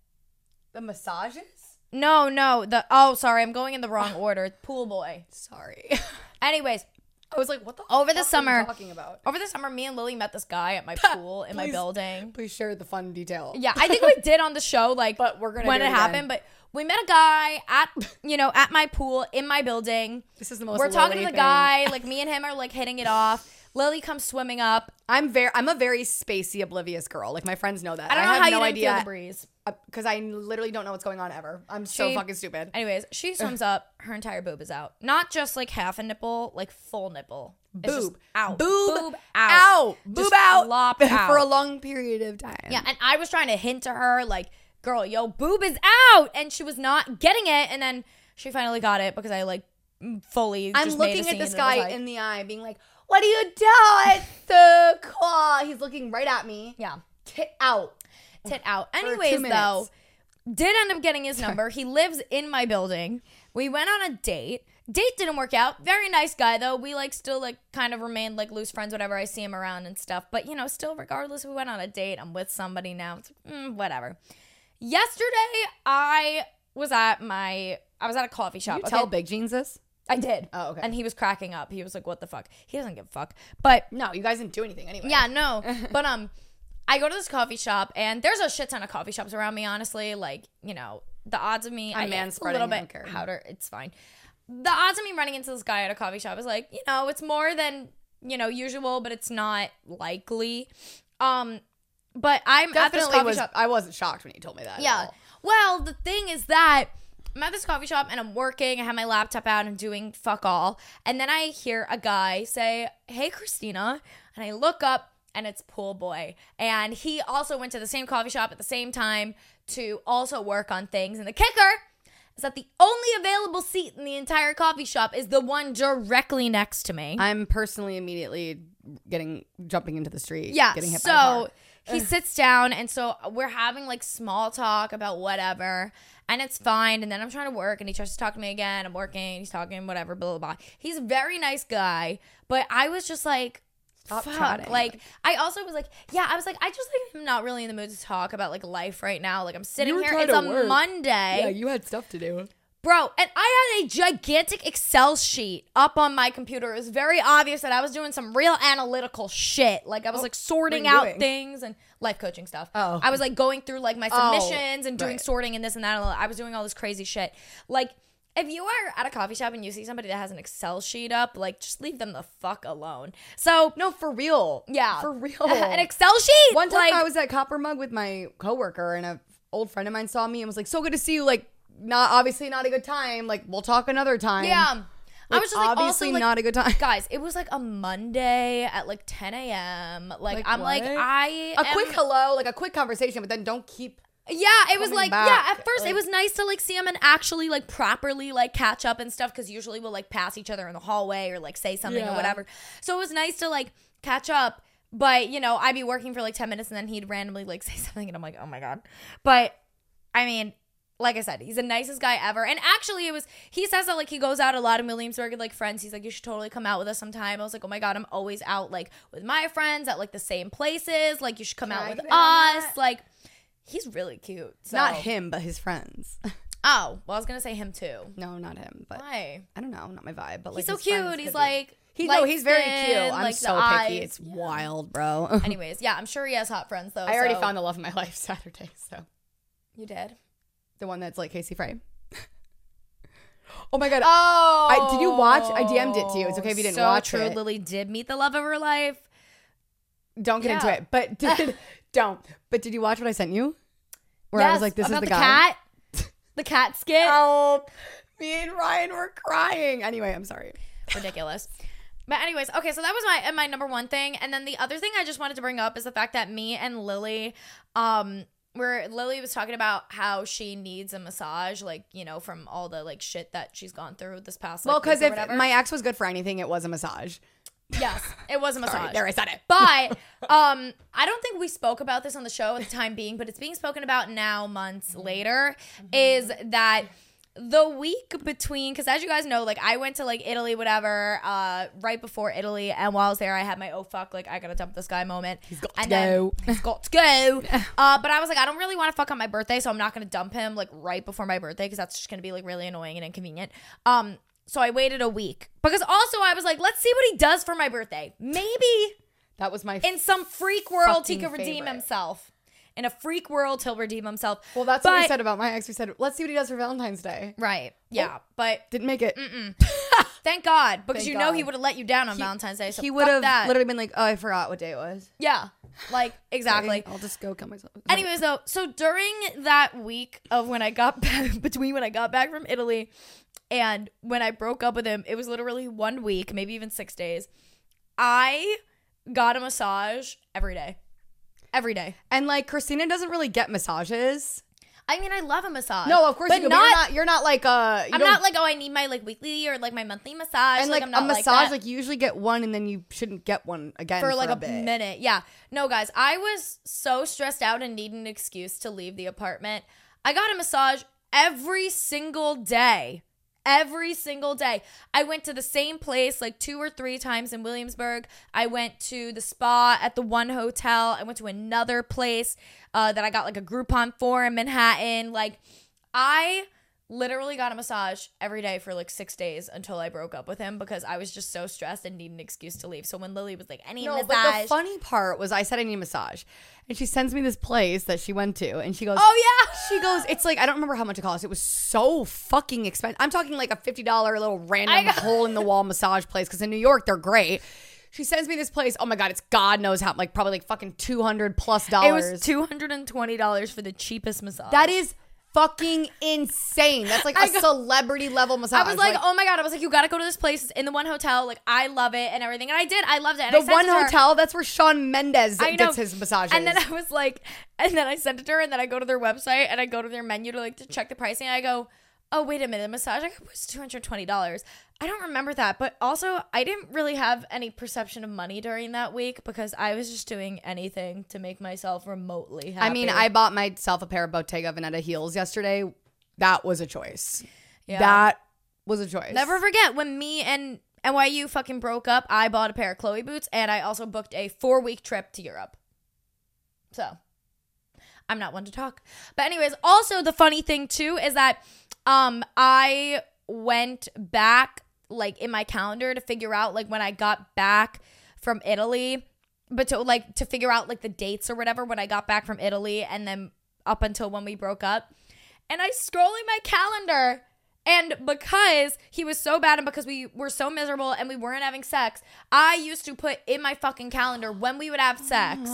the massages. No, no. The oh, sorry, I'm going in the wrong *laughs* order. Pool boy. Sorry, *laughs* Anyways, I was like, "What the Over the fuck are you summer- talking about?" over the summer, me and Lily met this guy at my *laughs* pool in my Please. building. Please share the fun detail. Yeah, I think we *laughs* did on the show, like, But we're gonna when do it, it again. happened. But we met a guy at, you know, at my pool in my building. This is the most. We're talking to Lily the thing. guy, like me and him are like hitting it off. Lily comes swimming up. I'm very. I'm a very spacey, oblivious girl. Like my friends know that. I don't know have how no you didn't idea feel the breeze. Uh, because I literally don't know what's going on ever. I'm so She- fucking stupid. Anyways, she *sighs* swims up. Her entire boob is out. Not just like half a nipple, like full nipple. It's just Boob out. Boob, Boob out. out. Boob Just out. flopped *laughs* for a long period of time. Yeah, and I was trying to hint to her, like, girl, yo, boob is out. And she was not getting it. And then she finally got it because I, like, fully. I'm just made a looking at scene this and guy like- in the eye, being like, "What are you do? doing, the claw?" He's looking right at me. Yeah. Tit out. tit out. Anyways, minutes. though, did end up getting his number. He lives in my building. We went on a date. Date didn't work out. Very nice guy though. We like still like kind of remained like loose friends whenever I see him around and stuff. But you know, still regardless, we went on a date. I'm with somebody now. It's, mm, whatever. Yesterday, I was at my I was at a coffee shop. You okay? tell Big Jeans this? I did. Oh, okay. And he was cracking up. He was like, "What the fuck?" He doesn't give a fuck. But No, you guys didn't do anything anyway. yeah, no. *laughs* but um I go to this coffee shop and there's a shit ton of coffee shops around me, honestly. Like, you know, the odds of me I'm manspreading, a little bit powder, it's fine. The odds of me running into this guy at a coffee shop is like, you know, it's more than, you know, usual, but it's not likely. Um but I'm definitely was. shop. I wasn't shocked when you told me that. at Yeah. Well, the thing is that I'm at this coffee shop and I'm working. I have my laptop out and doing fuck all. And then I hear a guy say, Hey, Christina. And I look up and it's Pool Boy. And he also went to the same coffee shop at the same time to also work on things. And the kicker is that the only available seat in the entire coffee shop is the one directly next to me. I'm personally immediately getting jumping into the street. Yeah. Getting hit by a car. So he sits down and so we're having like small talk about whatever and it's fine and then i'm trying to work and he tries to talk to me again i'm working he's talking whatever blah blah blah he's a very nice guy but i was just like Stop fuck. like i also was like yeah i was like i just like i'm not really in the mood to talk about like life right now like i'm sitting here it's a work. monday Yeah, you had stuff to do. Bro, and I had a gigantic Excel sheet up on my computer. It was very obvious that I was doing some real analytical shit. Like I was oh, like sorting what are you out doing? things and life coaching stuff. Oh. I was like going through like my Oh, submissions and doing right. sorting and this and that. I was doing all this crazy shit. Like if you are at a coffee shop and you see somebody that has an Excel sheet up, like just leave them the fuck alone. So No, for real. yeah, For *laughs* real. an Excel sheet. One time like, I was at Copper Mug with my coworker and a old friend of mine saw me and was like, "So good to see you." Like, not obviously not a good time. Like, we'll talk another time. yeah. I was just like obviously also like not a good time. *laughs* guys it was like a monday at like 10 a.m like, Like, i'm like i A am- quick hello, like a quick conversation, but then don't keep. yeah it was like back, yeah at first like- it was nice to like see him and actually like properly like catch up and stuff because usually we'll like pass each other in the hallway or like say something or whatever. So it was nice to like catch up but you know i'd be working for like 10 minutes and then he'd randomly like *laughs* say something and i'm like oh my god. But i mean like I said, he's the nicest guy ever. And actually, it was, he says that like he goes out a lot in Williamsburg with like friends. He's like, you should totally come out with us sometime. I was like, oh my God, I'm always out like with my friends at like the same places. Like, you should come Can out I with get in on us. Like, he's really cute. So. Not him, but his friends. *laughs* Oh, well, I was going to say him too. no, not him. But Why? I don't know, not my vibe. But like He's so cute. He's like, He, no, he's very cute. I'm like, so picky. eyes. It's wild, bro. *laughs* Anyways, yeah, I'm sure he has hot friends though. I already so- found the love of my *laughs* life Saturday. So You did? The one that's like Casey Frey. *laughs* oh my god. Oh. I- did you watch? I DM'd it to you. It's okay if you didn't so watch true. it. Lily did meet the love of her life. Don't get into it. But *laughs* did, *laughs* don't. But did you watch what I sent you? Where I was like, this is the, the, guy. cat. The cat skit. Help. Me and Ryan were crying. Anyway, I'm sorry. ridiculous. But anyways, okay, so that was my my number one thing, and then the other thing I just wanted to bring up is the fact that me and Lily, um, where Lily was talking about how she needs a massage, like you know, from all the like shit that she's gone through this past. Like, Well, because if whatever. my ex was good for anything, it was a massage. yes, it was a *laughs* massage. Sorry, there I said it. But *laughs* um, I don't think we spoke about this on the show at the time being, but it's being spoken about now, months later. Is that the week between? Because as you guys know, like I went to like Italy, whatever, uh, right before Italy, and while I was there, I had my oh fuck, like I gotta dump this guy moment. He's got to and then- go. He's got to go. *laughs* uh, but I was like, I don't really want to fuck on my birthday, so I'm not gonna dump him like right before my birthday because that's just gonna be like really annoying and inconvenient. Um. So I waited a week because also I was like, let's see what he does for my birthday. Maybe That was my. in some freak world he could redeem favorite. himself. In a freak world, he'll redeem himself. well, that's what we said about my ex. We said, let's see what he does for Valentine's Day. Right. Oh, yeah. But Didn't make it. *laughs* thank God because Thank you know he would have let you down on Valentine's Day. So he would have literally been like, oh, I forgot what day it was. Yeah. Like *laughs* exactly. I'll just go kill myself. *laughs* Anyways, though, so during that week of when I got back, between when I got back from Italy and when I broke up with him, it was literally one week, maybe even six days. I got a massage every day. Every day. And like Christina doesn't really get massages. I mean, I love a massage. No, of course but you do, not, but you're not. You're not like uh. You I'm not like, oh, I need my like weekly or like my monthly massage. And like, like, I'm not a massage, that. like, you usually get one, and then you shouldn't get one again for like a, bit. minute. Yeah. No, guys, I was so stressed out and needed an excuse to leave the apartment. I got a massage every single day. Every single day. I went to the same place like two or three times in Williamsburg. I went to the spa at the one hotel. I went to another place uh, that I got like a Groupon for in Manhattan. Like, I literally got a massage every day for like six days until I broke up with him because I was just so stressed and needed an excuse to leave. So when Lily was like, I need a No, massage. but the funny part was I said I need a massage, and she sends me this place that she went to, and she goes, oh yeah. *laughs* She goes, it's like I don't remember how much it cost. It was so fucking expensive. I'm talking like a fifty dollar little random *laughs* hole in the wall massage place because in New York they're great. She sends me this place. Oh my god, it's God knows how like probably like fucking two hundred plus It dollars. was two hundred and twenty dollars for the cheapest massage. that is fucking insane. That's like a go- celebrity level massage. I was like, oh my god! I was like, you gotta go to this place. It's in the one hotel. Like, I love it and everything. And I did. I loved it. And the one to her. hotel. That's where Shawn Mendes gets his massages. And then I was like, and then I sent it to her, and then I go to their website and I go to their menu to like to check the pricing. And I go, oh wait a minute, the massage I was two hundred twenty dollars. I don't remember that, but also I didn't really have any perception of money during that week because I was just doing anything to make myself remotely happy. I mean, I bought myself a pair of Bottega Veneta heels yesterday. That was a choice. Yeah. That was a choice. never forget when me and NYU fucking broke up. I bought a pair of Chloe boots and I also booked a four week trip to Europe. So I'm not one to talk, but anyways, also the funny thing too is that um I went back like in my calendar to figure out like when I got back from Italy, but to like to figure out like the dates or whatever when I got back from Italy and then up until when we broke up. And I scroll in my calendar and because he was so bad and because we were so miserable and we weren't having sex, I used to put in my fucking calendar when we would have sex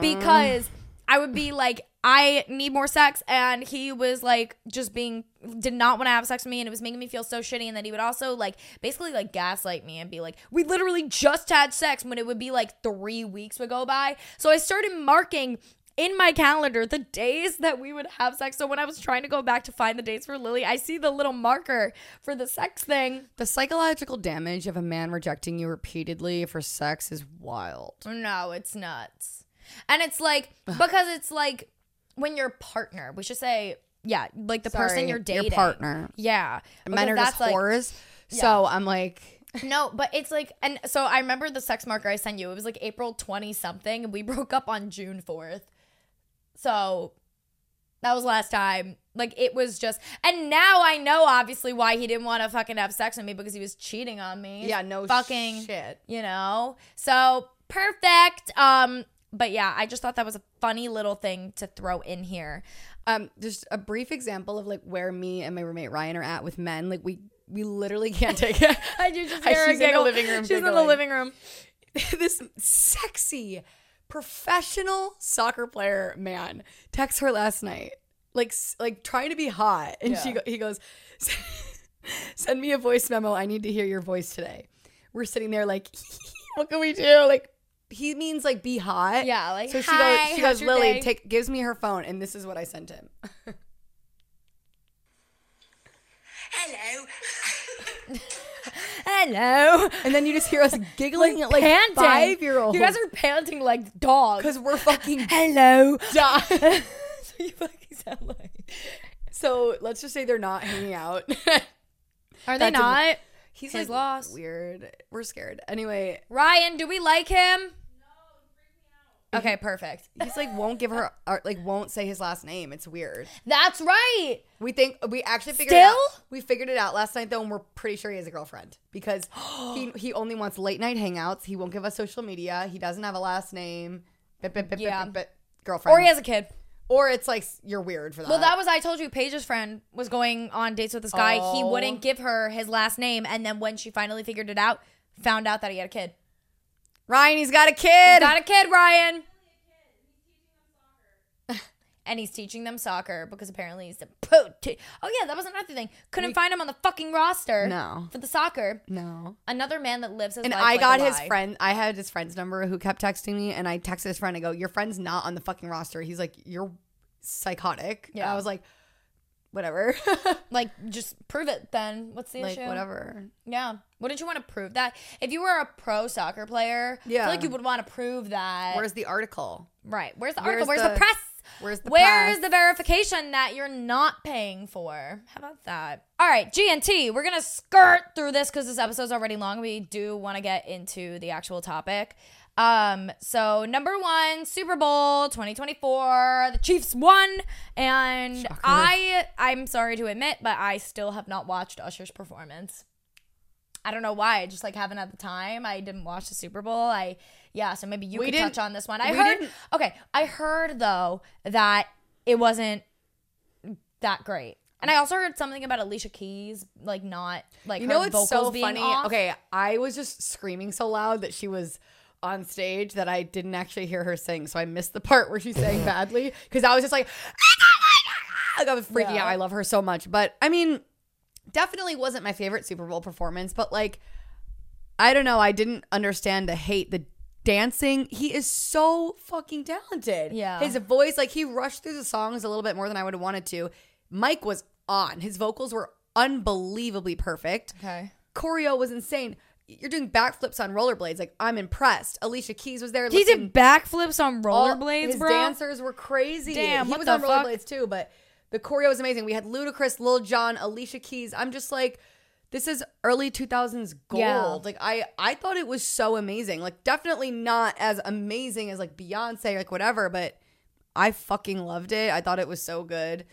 because I would be like, I need more sex. And he was like, just being, did not want to have sex with me. And it was making me feel so shitty. And then he would also like, basically like gaslight me and be like, we literally just had sex when it would be like three weeks would go by. So I started marking in my calendar the days that we would have sex. So when I was trying to go back to find the dates for Lily, I see the little marker for the sex thing. The psychological damage of a man rejecting you repeatedly for sex is wild. No, it's nuts. And it's like because it's like when your partner, we should say, yeah, like the person you're dating, your partner. yeah, Men are just like- whores. So I'm like, No, but it's like, and so I remember the sex marker I sent you. It was like April twenty something, and we *laughs* broke up on June fourth. So that was last time. Like it was just, and now I know obviously why he didn't want to fucking have sex with me because he was cheating on me. yeah, no fucking shit. you know so perfect um but yeah i just thought that was a funny little thing to throw in here. Um, just a brief example of like where me and my roommate Ryan are at with men. Like we we literally *laughs* can't take it. i do just *laughs* hear She's in the living room she's in the living room. *laughs* This sexy professional soccer player man texts her last night like like trying to be hot. And she Yeah. go- he goes send me a voice memo. I need to hear your voice today. We're sitting there like what can we do? Like he means like be hot Yeah, like, so she "Hi, goes she goes lily day?" take gives me her phone and this is what i sent him Hello. *laughs* hello *laughs* and then you just hear us giggling like, like panting five year olds you guys are panting like dogs because we're fucking *laughs* hello so you fucking sound like So let's just say they're not hanging out. are they That's a- not He's His like loss. weird. We're scared. Anyway, ryan do we like him okay perfect he's like won't give her or, like won't say his last name. It's weird. that's right We think we actually figured it out. We figured it out last night though, and we're pretty sure he has a girlfriend because *gasps* he he only wants late night hangouts. He won't give us social media. He doesn't have a last name. Bit, bit, bit, Yeah. girlfriend. or he has a kid or it's like you're weird for that. Well, that was I told you. Paige's friend was going on dates with this guy. He Oh. wouldn't give her his last name, and then when she finally figured it out, found out that he had a kid. Ryan. He's got a kid. Got a kid, Ryan. *laughs* And he's teaching them soccer because apparently he's the pro. T- oh yeah, that was another thing. Couldn't find him on the fucking roster. No. for the soccer. no. Another man that lives his And I like got a his lie. friend. I had his friend's number who kept texting me, and I texted his friend. I go, "Your friend's not on the fucking roster." He's like, "You're psychotic." Yeah. I was like, "Whatever." *laughs* Like, just prove it. Then what's the like issue? whatever. Yeah. Wouldn't you want to prove that? If you were a pro soccer player, I Yeah. feel like you would want to prove that. Where's the article? Right. Where's the article? Where's the, the- press? Where's the Where's press? the verification that you're not paying for? How about that? All right, GNT. We're gonna skirt through this because this episode's already long. We do want to get into the actual topic. Um, so number one, Super Bowl 2024. The Chiefs won, and I I'm sorry to admit, but I still have not watched Usher's performance. I don't know why. I just like haven't had the time. I didn't watch the Super Bowl. I yeah, so maybe you We could touch on this one. I heard didn't- okay. I heard though that it wasn't that great. And I also heard something about Alicia Keys, like not like You her know vocals so funny? off. Okay, I was just screaming so loud that she was on stage that I didn't actually hear her sing, so I missed the part where she sang *laughs* badly because I was just like, ah! like I was freaking Yeah. out. I love her so much, but I mean, definitely wasn't my favorite Super Bowl performance, but like, I don't know. I didn't understand the hate, the dancing. He is so fucking talented. Yeah. his voice, like he rushed through the songs a little bit more than I would have wanted to. Mike was on. His vocals were unbelievably perfect. Okay. choreo was insane. You're doing backflips on rollerblades. Like I'm impressed. Alicia Keys was there. He did backflips on all- rollerblades, his bro. dancers were crazy. Damn, he what was the on fuck? rollerblades too, but the choreo was amazing. We had Ludacris, Lil Jon, Alicia Keys. I'm just like, this is early 2000s gold. Yeah. Like I, I thought it was so amazing. Like definitely not as amazing as like Beyonce, like whatever, but I fucking loved it. I thought it was so good.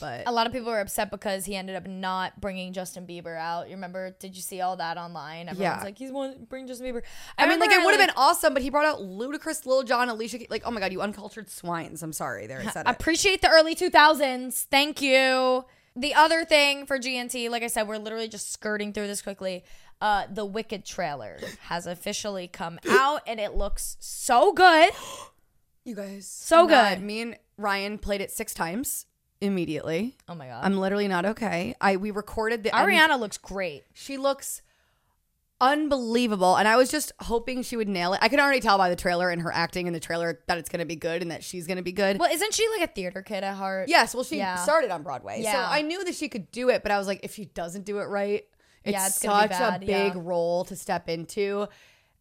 But A lot of people were upset because he ended up not bringing Justin Bieber out. You remember? Did you see all that online? Everyone's Yeah. like, he's one bring Justin Bieber. I, mean, like it would have I, been awesome, but he brought out Ludacris, Lil Jon, Alicia. Like, oh my god, you uncultured swines. I'm sorry, there I *laughs* said it. appreciate the early 2000s. Thank you. The other thing for GNT, like I said, we're literally just skirting through this quickly. Uh, the Wicked trailer has officially come *gasps* out, and it looks so good. *gasps* You guys, So I'm not- good. Me and Ryan played it six times immediately. Oh my god, I'm literally not okay. I we recorded the end- Ariana looks great. She looks unbelievable, and I was just hoping she would nail it. I could already tell by the trailer and her acting in the trailer that it's going to be good and that she's going to be good. Well, isn't she like a theater kid at heart? yes, well, she Yeah. started on Broadway, so Yeah. I knew that she could do it. But I was like, if she doesn't do it right, it's, Yeah, it's such a big yeah. role to step into.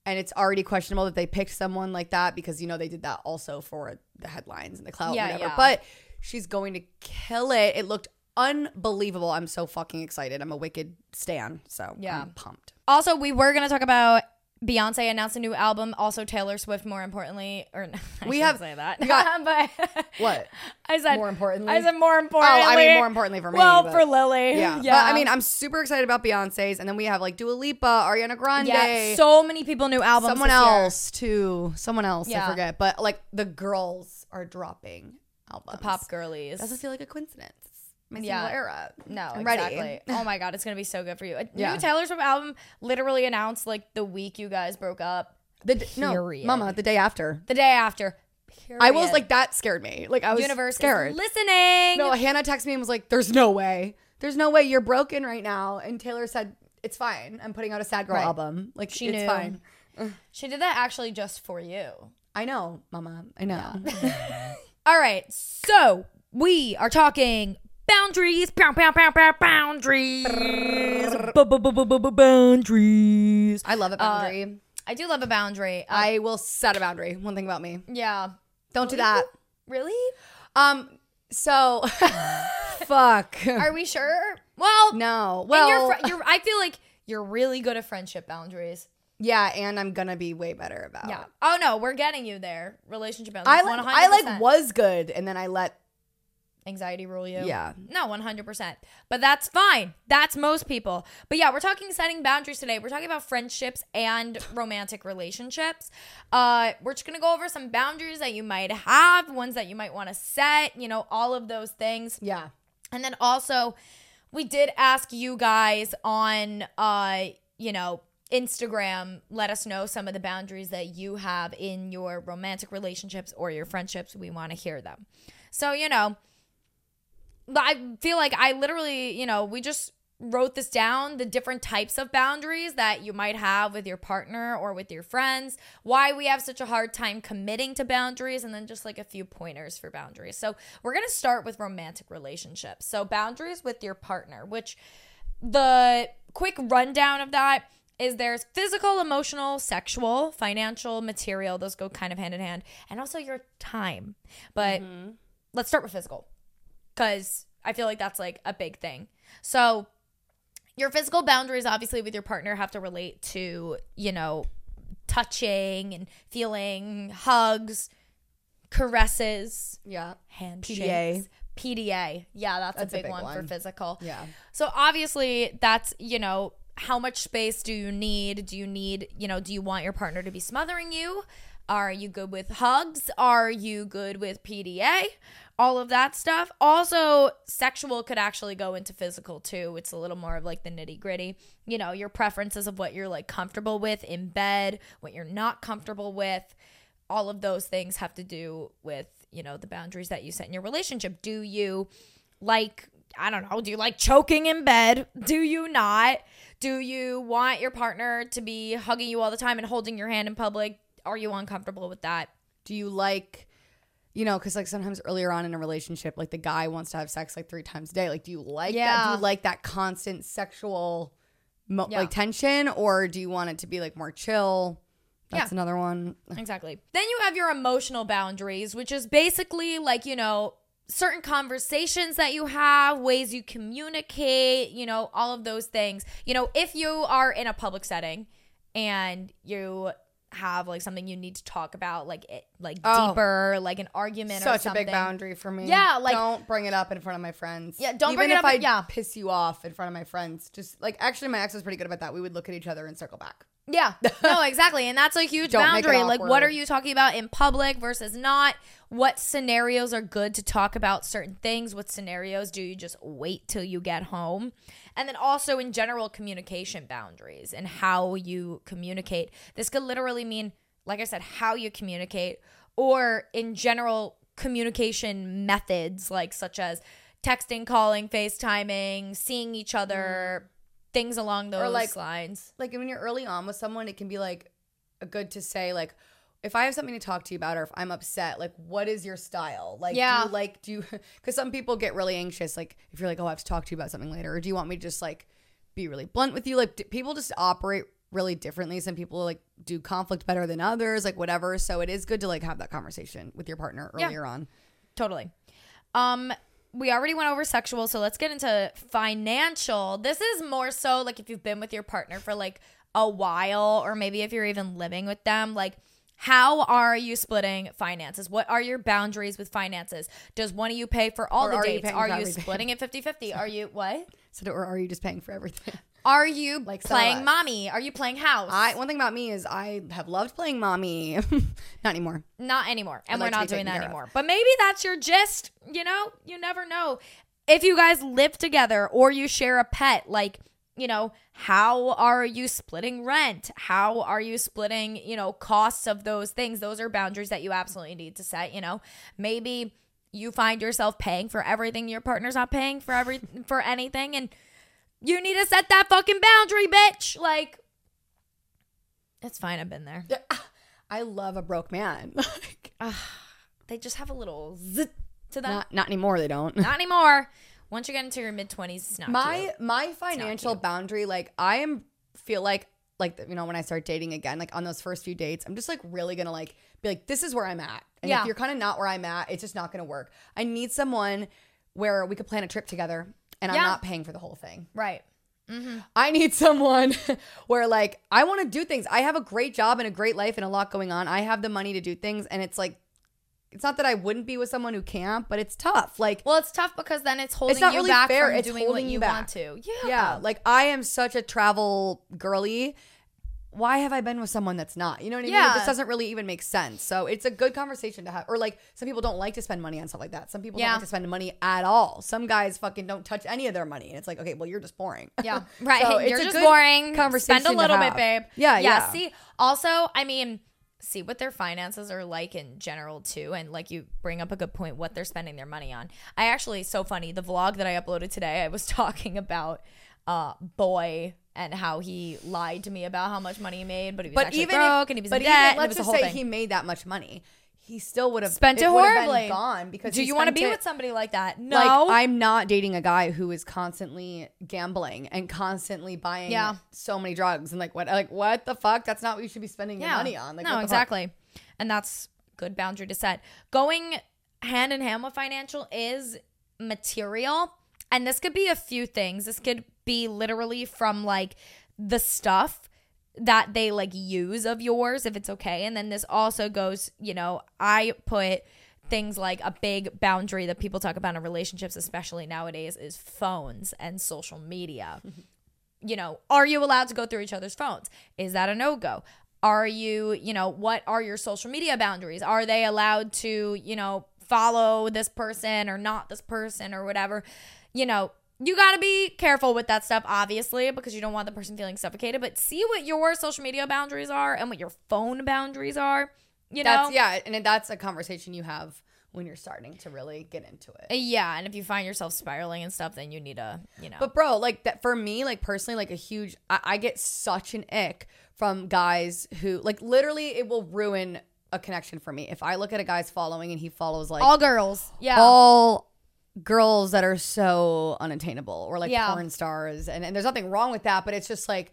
And it's already questionable that they picked someone like that because you know they did that also for the headlines and the clout, Yeah, whatever. yeah. But she's going to kill it. It looked unbelievable. I'm so fucking excited. I'm a wicked stan, so Yeah. I'm pumped. Also, we were gonna talk about Beyonce announced a new album. Also, Taylor Swift. More importantly, or *laughs* I We have- say that, got- *laughs* but *laughs* What? I said More importantly? I said more importantly. Oh, I mean, more importantly for me. Well, but- for Lily. yeah. But I mean, I'm super excited about Beyonce's, and then we have like Dua Lipa, Ariana Grande, yeah, so many people new albums. someone this year. else too, someone else. Yeah. I forget, but like the girls are dropping albums. the pop girlies. doesn't feel like a cocoincidence. My Yeah. single era. No, I'm ready. exactly. *laughs* oh my god, it's gonna be so good for you. A Yeah. new Taylor Swift album literally announced like the week you guys broke up, The d- no, Mama, the day after. the day after. I was like that scared me. Like I was universe scared. is listening. No, Hannah texted me and was like, "There's no way. There's no way you're broken right now." And Taylor said, "It's fine. I'm putting out a sad girl Right. album. Like She it's knew. fine." she did that actually just for you. I know, Mama. I know. *laughs* All right, so we are talking boundaries. Pow, pow, pow, pow, boundaries. Boundaries. I love a boundary. I do love a boundary. Uh, I will set a boundary. One thing about me. yeah. Don't do that. Really? Um. So, *laughs* fuck. Are we sure? Well, no. well, Well, you're, fr- you're. I feel like you're really good at friendship boundaries. Yeah, and I'm gonna be way better about. Yeah. Oh no, we're getting you there. Relationship boundaries. I like. 100%. I like was good, and then I let. anxiety rule you. Yeah. No, 100%. But that's fine. That's most people. But yeah, we're talking setting boundaries today. We're talking about friendships and romantic relationships. Uh, we're just going to go over some boundaries that you might have, ones that you might want to set, you know, all of those things. Yeah. And then also, we did ask you guys on, uh, you know, Instagram, let us know some of the boundaries that you have in your romantic relationships or your friendships. We want to hear them. So, you know, I feel like I literally, you know, we just wrote this down the different types of boundaries that you might have with your partner or with your friends, why we have such a hard time committing to boundaries, and then just like a few pointers for boundaries. So, we're going to start with romantic relationships. So, boundaries with your partner, which the quick rundown of that is there's physical, emotional, sexual, financial, material. Those go kind of hand in hand, and also your time. But mm-hmm. let's start with physical because I feel like that's like a big thing. So, your physical boundaries, obviously, with your partner, have to relate to, you know, touching and feeling, hugs, caresses, Yeah. handshakes. PDA. PDA. Yeah, that's, That's a a big, big one, for physical. Yeah. So obviously that's, you know, how much space do you need? Do you need, you know, do you want your partner to be smothering you? Are you good with hugs? Are you good with PDA? All of that stuff. Also, sexual could actually go into physical too. It's a little more of like the nitty gritty. You know, your preferences of what you're like comfortable with in bed, what you're not comfortable with. All of those things have to do with, you know, the boundaries that you set in your relationship. Do you like I don't know, do you like choking in bed? Do you not? Do you want your partner to be hugging you all the time and holding your hand in public? Are you uncomfortable with that? Do you like, you know, because like sometimes earlier on in a relationship, like the guy wants to have sex like three times a day. Like, do you like that? Yeah. Do you like that constant sexual mo- Yeah. like tension, or do you want it to be like more chill? That's Yeah. another one. Exactly. Then you have your emotional boundaries, which is basically like, you know, certain conversations that you have, ways you communicate, you know, all of those things. You know, if you are in a public setting and you have like something you need to talk about like it like Oh. deeper like an argument or Such a big boundary for me. Yeah, like- don't bring it up in front of my friends. Yeah, don't Even bring it if up- I yeah. piss you off in front of my friends. Just like actually, my ex was pretty good about that. We would look at each other and circle back. Yeah. No, *laughs* exactly. And that's a huge Don't make it boundary. Like, what awkward. are you talking about in public versus not? What scenarios are good to talk about certain things? What scenarios do you just wait till you get home? And then also in general communication boundaries and how you communicate. This could literally mean, like I said, how you communicate, or in general communication methods, like such as texting, calling, FaceTiming, seeing each other, mm. Things along those or like- lines. like when you're early on with someone, it can be like a good to say like if I have something to talk to you about or if I'm upset, like what is your style? Like Yeah. do you like do you *laughs* because some people get really anxious, like if you're like, oh I have to talk to you about something later, or do you want me to just like be really blunt with you? Like d- people just operate really differently. Some people like do conflict better than others, like whatever. So it is good to like have that conversation with your partner Yeah. earlier on. Totally. Um, we already went over sexual, so let's get into financial. This is more so like if you've been with your partner for like a while, or maybe if you're even living with them, like how are you splitting finances? What are your boundaries with finances? Does one of you pay for all Or the are you dates? paying Are you splitting it 50 50? Are you what? *laughs* So or are you just paying for everything? Are you Like playing mommy? Are you playing house? I one thing about me is I have loved playing mommy. *laughs* Not anymore. Not anymore. And I'd we're like not doing that care of. anymore. But maybe that's your gist. You know, you never know. If you guys live together or you share a pet, like, you know, how are you splitting rent? How are you splitting, you know, costs of those things? Those are boundaries that you absolutely need to set, you know. Maybe you find yourself paying for everything your partner's not paying for every *laughs* for anything and you need to set that fucking boundary, bitch. Like it's fine, I've been there. I love a broke man. *laughs* Like, They just have a little zit to them. not not anymore. They don't. Not anymore. Once you get into your mid twenties, it's not my cute. my financial boundary, like I am feel like like you know when I start dating again, like on those first few dates, I'm just like really gonna like be like this is where I'm at, and Yeah. if you're kind of not where I'm at, it's just not gonna work. I need someone where we could plan a trip together, and I'm not paying for the whole thing. right. Mm-hmm. I need *laughs* someone *laughs* where like I want to do things. I have a great job and a great life and a lot going on. I have the money to do things and it's like it's not that I wouldn't be with someone who can't, but it's tough. Like Well, it's tough because then it's holding it's not you really back fair. from It's doing holding what you you back. want to. Yeah. yeah, like I am such a travel girly. Why have I been with someone that's not? You know what I mean? Yeah. This doesn't really even make sense. So it's a good conversation to have. Or like some people don't like to spend money on stuff like that. Some people Yeah. don't like to spend money at all. Some guys fucking don't touch any of their money. And it's like, okay, well, you're just boring. Yeah. *laughs* Right. So it's You're just boring. conversation Spend a little bit, babe. Yeah, Yeah. yeah. See, also, I mean, see what their finances are like in general too, and like you bring up a good point, what they're spending their money on. I actually so funny. The vlog that I uploaded today, I was *laughs* talking about uh boy and how he lied to me about how much money he made, but he was but actually even broke if, and he was but in debt. let's it was just whole say thing. he made that much money, he still would have Spent it have horribly. gone because Do you want to be it- with somebody like that? No. Like I'm not dating a guy who is constantly gambling and constantly buying Yeah. so many drugs and like what like what the fuck? That's not what you should be spending your money on. Like no, the fuck? exactly. And that's good boundary to set. Going hand in hand with financial is material. And this could be a few things. This could be literally from like the stuff that they like use of yours if it's okay. And then this also goes, you know, I put things like a big boundary that people talk about in relationships especially nowadays is phones and social media *laughs* you know, are you allowed to go through each other's phones? Is that a no go? Are you, you know, what are your social media boundaries? Are they allowed to, you know, follow this person or not this person or whatever? You know, you got to be careful with that stuff, obviously, because you don't want the person feeling suffocated. But see what your social media boundaries are and what your phone boundaries are. You know, That's yeah, and that's a conversation you have when you're starting to really get into it. Uh, yeah. And if you find yourself spiraling and stuff, then you need to, you know, But bro, like that for me, like personally, like a huge I, I get such an ick from guys who like literally it will ruin a connection for me. If I look at a guy's following and he follows like all girls, yeah, all girls that are so unattainable or like Yeah. porn stars and, and there's nothing wrong with that but it's just like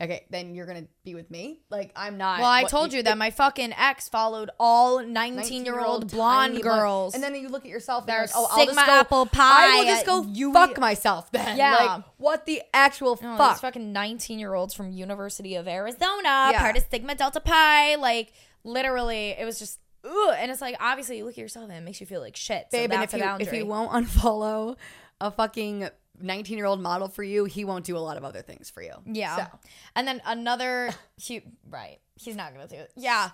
okay then you're gonna be with me like i'm not Well, I what told you that my fucking ex followed all 19 year old blonde girls. and then you look at yourself and you're like, oh i'll Sigma just go apple i will just go UE. fuck myself then Yeah. like what the actual oh, No, fuck these fucking 19 year olds from University of Arizona, Yeah. part of Sigma Delta Pi. Like, literally, it was just, ugh. And it's like, obviously, you look at yourself and it makes you feel like shit. So babe and that's if a you, boundary. if you won't unfollow a fucking 19 year old model for you he won't do a lot of other things for you Yeah. so. And then another, *laughs* he, right. He's not going to do it. Yeah.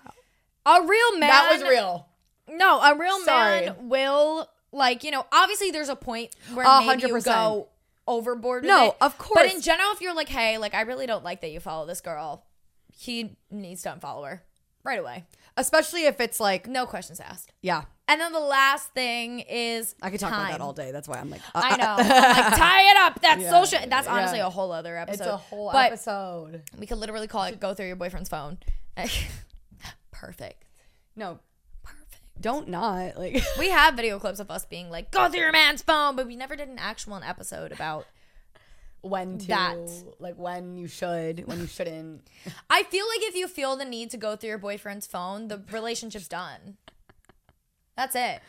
A real man. that was real No, a real Sorry. man will, like, you know, obviously there's a point where A maybe you go overboard with No, it. of course. But in general, if you're like, hey, like, I really don't like that you follow this girl, he needs to unfollow her right away. Especially if it's like No questions asked. yeah And then the last thing is I could talk about time. that all day. That's why I'm like, uh, I know. *laughs* I'm like, tie it up. That's Yeah. social. That's honestly Yeah. a whole other episode. It's a whole but episode. We could literally call it "Go Through Your Boyfriend's Phone." *laughs* Perfect. No, Perfect. don't not like. *laughs* We have video clips of us being like, "Go through your man's phone," but we never did an actual episode about. When to That. like when you should, when you shouldn't. *laughs* I feel like if you feel the need to go through your boyfriend's phone, the relationship's done. That's it.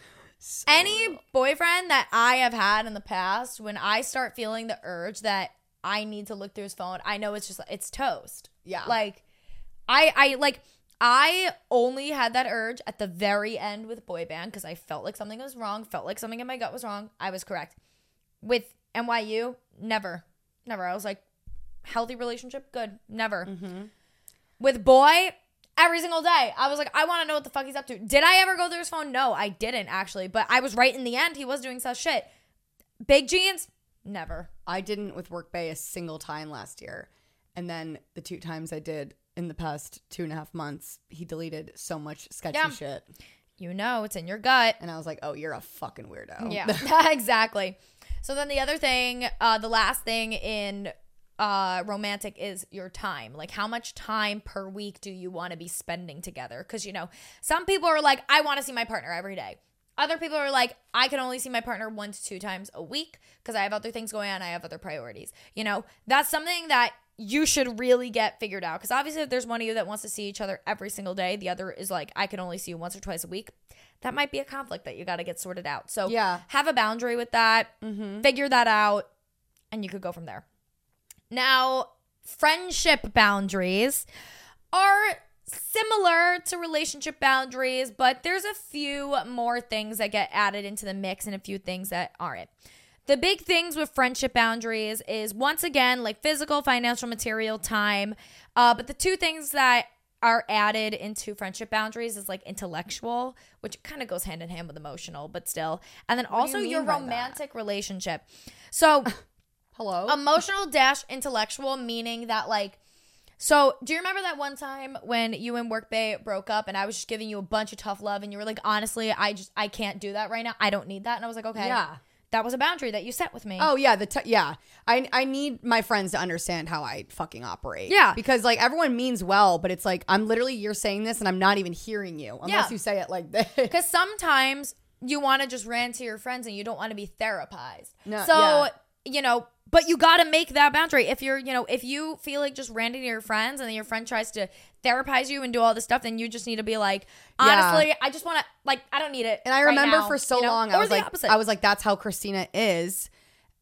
Any boyfriend that I have had in the past, when I start feeling the urge that I need to look through his phone, I know it's just it's toast. Yeah. Like I I like I only had that urge at the very end with boy band because I felt like something was wrong, felt like something in my gut was wrong. I was correct. With NYU, never. Never. I was like, healthy relationship, good. Never. Mm-hmm. With boy, every single day, I was like, I want to know what the fuck he's up to. Did I ever go through his phone? No, I didn't actually. But I was right in the end. He was doing such shit. Big jeans, never. I didn't with Work Bay a single time last year, and then the two times I did in the past two and a half months, he deleted so much sketchy Yeah. shit, You know, it's in your gut. and I was like, oh, you're a fucking weirdo. Yeah, *laughs* *laughs* exactly. So then the other thing, uh, the last thing in uh, romantic is your time. Like, how much time per week do you want to be spending together? Because, you know, some people are like, I want to see my partner every day. Other people are like, I can only see my partner to two times a week because I have other things going on. I have other priorities. You know, that's something that you should really get figured out. Because obviously, if there's one of you that wants to see each other every single day, the other is like, I can only see you once or twice a week. That might be a conflict that you got to get sorted out. So, Yeah. have a boundary with that, mm-hmm. figure that out, and you could go from there. Now, friendship boundaries are similar to relationship boundaries, but there's a few more things that get added into the mix and a few things that aren't. The big things with friendship boundaries is once again like physical, financial, material, time. Uh, but the two things that are added into friendship boundaries is like intellectual, which kind of goes hand in hand with emotional, but still. And then also mean your by that? romantic relationship. So *laughs* Hello. emotional dash intellectual meaning that like so do you remember that one time when you and workbay broke up and i was just giving you a bunch of tough love and you were like honestly i just i can't do that right now i don't need that and i was like okay Yeah. That was a boundary that you set with me Oh yeah, the t- yeah. I I need my friends to understand how I fucking operate. Yeah. because like everyone means well, but it's like I'm literally you're saying this and I'm not even hearing you unless Yeah. you say it like this. *laughs* because sometimes you want to just rant to your friends and you don't want to be therapized No, so yeah. you know but you got to make that boundary if you're you know if you feel like just ranting to your friends and then your friend tries to therapize you and do all this stuff then you just need to be like Yeah. honestly i just want to like i don't need it And I right remember now," for so you know? long, or I was like, opposite. I was like, that's how Christina is.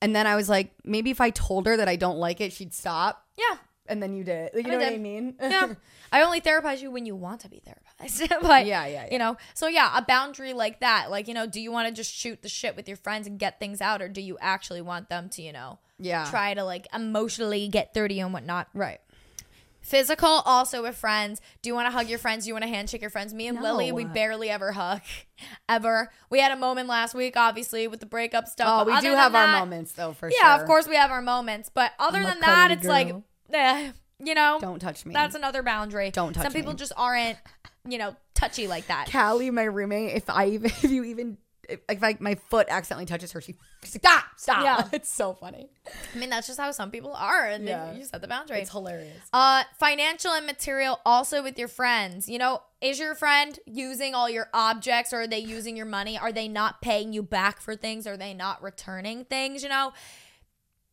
And then I was like, maybe if I told her that I don't like it, she'd stop. yeah And then you did. Like, you know what I mean? *laughs* yeah i only therapize you when you want to be therapized *laughs* but Yeah, yeah, yeah. you know so yeah a boundary like that like you know do you want to just shoot the shit with your friends and get things out or do you actually want them to you know Yeah. try to like emotionally get you and whatnot Right. Physical, also with friends. Do you want to hug your friends? Do you want to handshake your friends? Me and Lily, we barely ever hug, *laughs* ever. We had a moment last week, obviously, with the breakup stuff. Oh, we do have our moments though, for Yeah, sure. Yeah, of course we have our moments, but other I'm than that, it's like, girl. Eh, you know, Don't touch me. that's another boundary. Don't touch Some people me. just aren't, you know, touchy like that. Callie, my roommate. If I even, *laughs* if you even if, if I, my foot accidentally touches her, she she's like, stop, stop. Yeah. *laughs* it's so funny. I mean, that's just how some people are, and Yeah. then you set the boundary. It's hilarious. Uh, financial and material also with your friends. You know, is your friend using all your objects or are they using your money? Are they not paying you back for things? Are they not returning things? You know,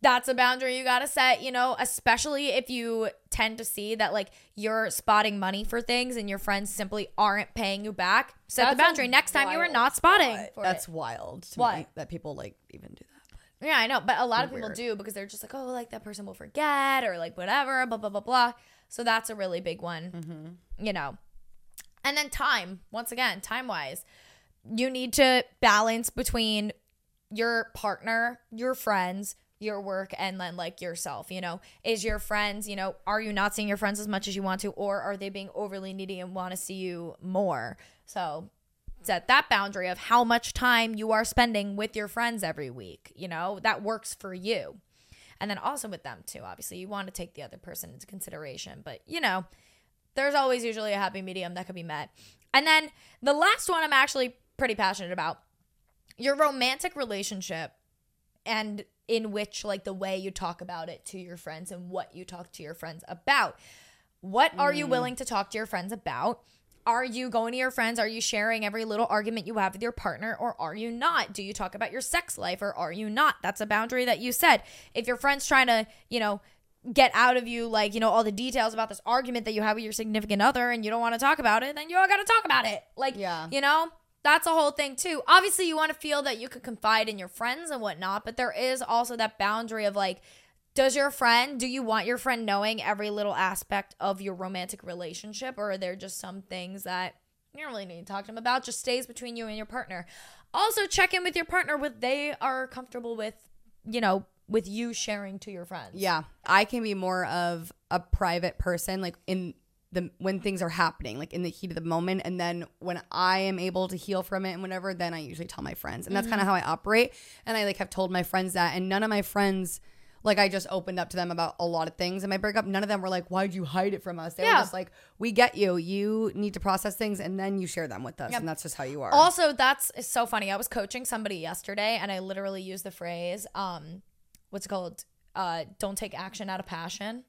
that's a boundary you got to set, you know, especially if you tend to see that like you're spotting money for things and your friends simply aren't paying you back. Set That's the boundary. Next time you are not spotting. for That's it. wild to What? me that people like even do that. Yeah, I know, but a lot of people Weird. do because they're just like, oh, like that person will forget or like whatever, blah blah blah blah. So that's a really big one, Mm-hmm. you know. And then time, once again, time wise, you need to balance between your partner, your friends, your work, and then like yourself. You know, is your friends, you know, are you not seeing your friends as much as you want to, or are they being overly needy and want to see you more? So set that boundary of how much time you are spending with your friends every week. You know, that works for you. And then also with them too. Obviously, you want to take the other person into consideration, but you know, there's always usually a happy medium that could be met. And then the last one I'm actually pretty passionate about your romantic relationship and in which like the way you talk about it to your friends and what you talk to your friends about. What are you mm. willing to talk to your friends about? Are you going to your friends? Are you sharing every little argument you have with your partner or are you not? Do you talk about your sex life or are you not? That's a boundary that you said. If your friend's trying to, you know, get out of you like, you know, all the details about this argument that you have with your significant other and you don't want to talk about it, then you all got to talk about it. Like, Yeah. you know, that's a whole thing too. Obviously, you want to feel that you could confide in your friends and whatnot, but there is also that boundary of like, does your friend, do you want your friend knowing every little aspect of your romantic relationship, or are there just some things that you don't really need to talk to them about? Just stays between you and your partner. Also, check in with your partner with they are comfortable with, you know, with you sharing to your friends. Yeah, I can be more of a private person, like in the when things are happening, like in the heat of the moment, and then when I am able to heal from it and whatever, then I usually tell my friends, and that's kind of how I operate. And I like have told my friends that, and none of my friends. Like I just opened up to them about a lot of things in my breakup. None of them were like, "Why'd you hide it from us?" They Yeah. were just like, "We get you. You need to process things, and then you share them with us, and that's just how you are." Also, that's so funny. I was coaching somebody yesterday and I literally used the phrase, um, what's it called? Uh, don't take action out of passion.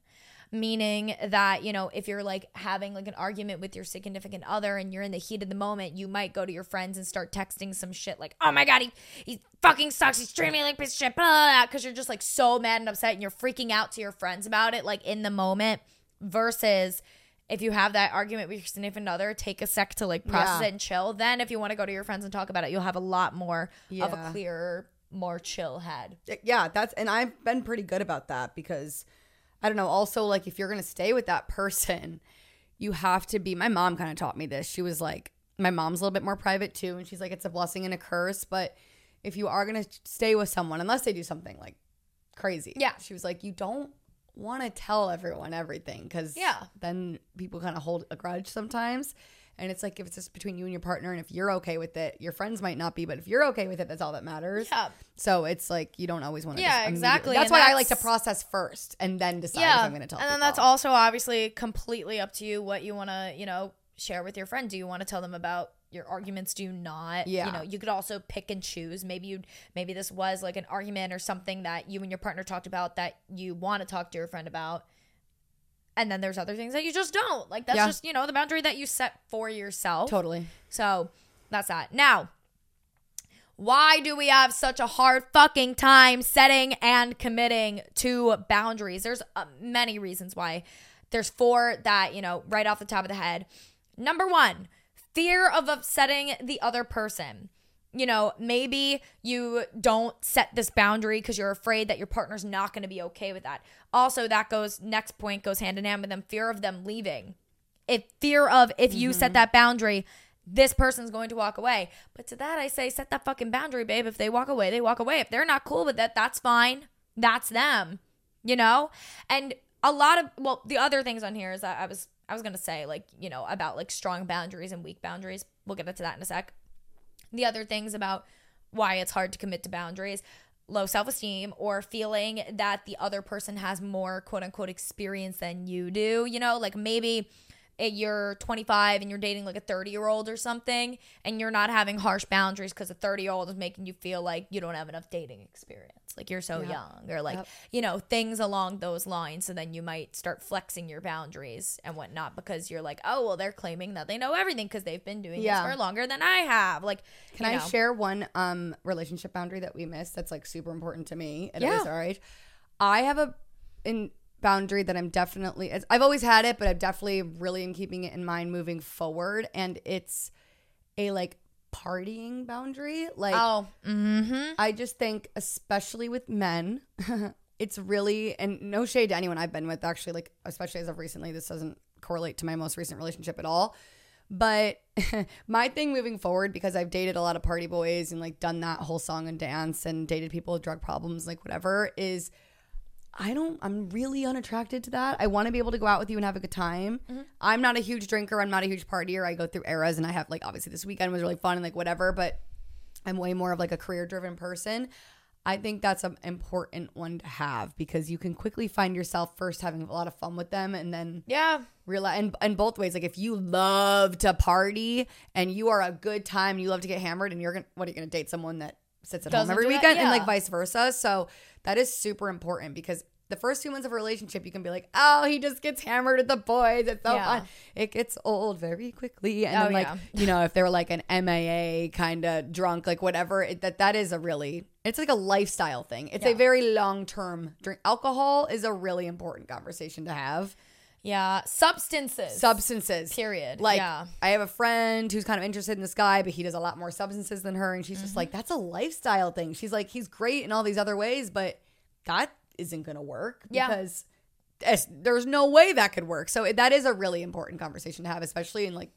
Meaning that, you know, if you're like having like an argument with your significant other and you're in the heat of the moment, you might go to your friends and start texting some shit like, oh my God, he, he fucking sucks. He's treating me like piece of shit. Blah, Because you're just like so mad and upset and you're freaking out to your friends about it, like in the moment, versus if you have that argument with your significant other, take a sec to like process Yeah. it and chill. Then, if you want to go to your friends and talk about it, you'll have a lot more of a Yeah. clearer, more chill head. yeah that's and i've been pretty good about that because i don't know also like if you're gonna stay with that person you have to be my mom kind of taught me this she was like my mom's a little bit more private too and she's like it's a blessing and a curse but if you are gonna stay with someone unless they do something like crazy Yeah. she was like you don't want to tell everyone everything because Yeah. then people kind of hold a grudge sometimes and it's like if it's just between you and your partner and if you're okay with it your friends might not be but if you're okay with it that's all that matters Yeah. so it's like you don't always want to. Yeah, exactly, That's and why I like to process first and then decide if Yeah. I'm going to tell. and then that's also obviously completely up to you what you want to, you know, share with your friend. Do you want to tell them about your arguments? Do you not? Yeah. You know, you could also pick and choose. Maybe you maybe this was like an argument or something that you and your partner talked about that you want to talk to your friend about. And then there's other things that you just don't. Like that's Yeah. just, you know, the boundary that you set for yourself. Totally. So that's that. Now, why do we have such a hard fucking time setting and committing to boundaries? There's uh, many reasons why. There's four that, you know, right off the top of the head. Number one, fear of upsetting the other person. You know, maybe you don't set this boundary because you're afraid that your partner's not going to be okay with that. Also, that goes, next point goes hand in hand with them fear of them leaving. If fear of if you set mm-hmm. that boundary this person's going to walk away. But to that i say set that fucking boundary babe. If they walk away they walk away. If they're not cool with that that's fine. That's them you know? And a lot of well the other things on here is that i was i was gonna say like you know about like strong boundaries and weak boundaries. We'll get into that in a sec the other things about why it's hard to commit to boundaries low self-esteem or feeling that the other person has more quote unquote experience than you do you know? Like maybe you're 25 and you're dating like a 30 year old or something, and you're not having harsh boundaries because a 30 year old is making you feel like you don't have enough dating experience, like you're so Yep. young, or like Yep. you know things along those lines. So then you might start flexing your boundaries and whatnot because you're like, oh well, they're claiming that they know everything because they've been doing Yeah. this for longer than I have. Like, Can I know. share one um relationship boundary that we missed that's like super important to me at Yeah. our age? I have a in boundary that I'm definitely I've always had it, but I definitely really am keeping it in mind moving forward and it's a like partying boundary. Like Oh, mm-hmm. I just think, especially with men, *laughs* it's really, and no shade to anyone I've been with, actually, like, especially as of recently, this doesn't correlate to my most recent relationship at all. But *laughs* my thing moving forward, because I've dated a lot of party boys and like done that whole song and dance and dated people with drug problems, like whatever, is I don't, I'm really unattracted to that. I want to be able to go out with you and have a good time. Mm-hmm. I'm not a huge drinker. I'm not a huge partier. I go through eras and I have, like, obviously this weekend was really fun and like whatever, but I'm way more of like a career driven person. I think that's an important one to have because you can quickly find yourself first having a lot of fun with them and then yeah, realize and, and both ways like if you love to party and you are a good time and you love to get hammered and you're gonna what are you gonna date someone that sits at home Doesn't every do that? weekend and like vice versa. So that is super important because the first few months of a relationship you can be like oh he just gets hammered at the boys. It's so Yeah. fun. It gets old very quickly. And Oh, then like yeah. you know *laughs* if they're like an MAA kind of drunk like whatever it, that that is a really it's like a lifestyle thing. It's a very long term drink. Alcohol is a really important conversation to have yeah. Substances. substances Period. like Yeah. i have a friend who's kind of interested in this guy but he does a lot more substances than her and she's Mm-hmm. just like that's a lifestyle thing she's like he's great in all these other ways but that isn't gonna work Yeah. because es- there's no way that could work so it, that is a really important conversation to have especially in like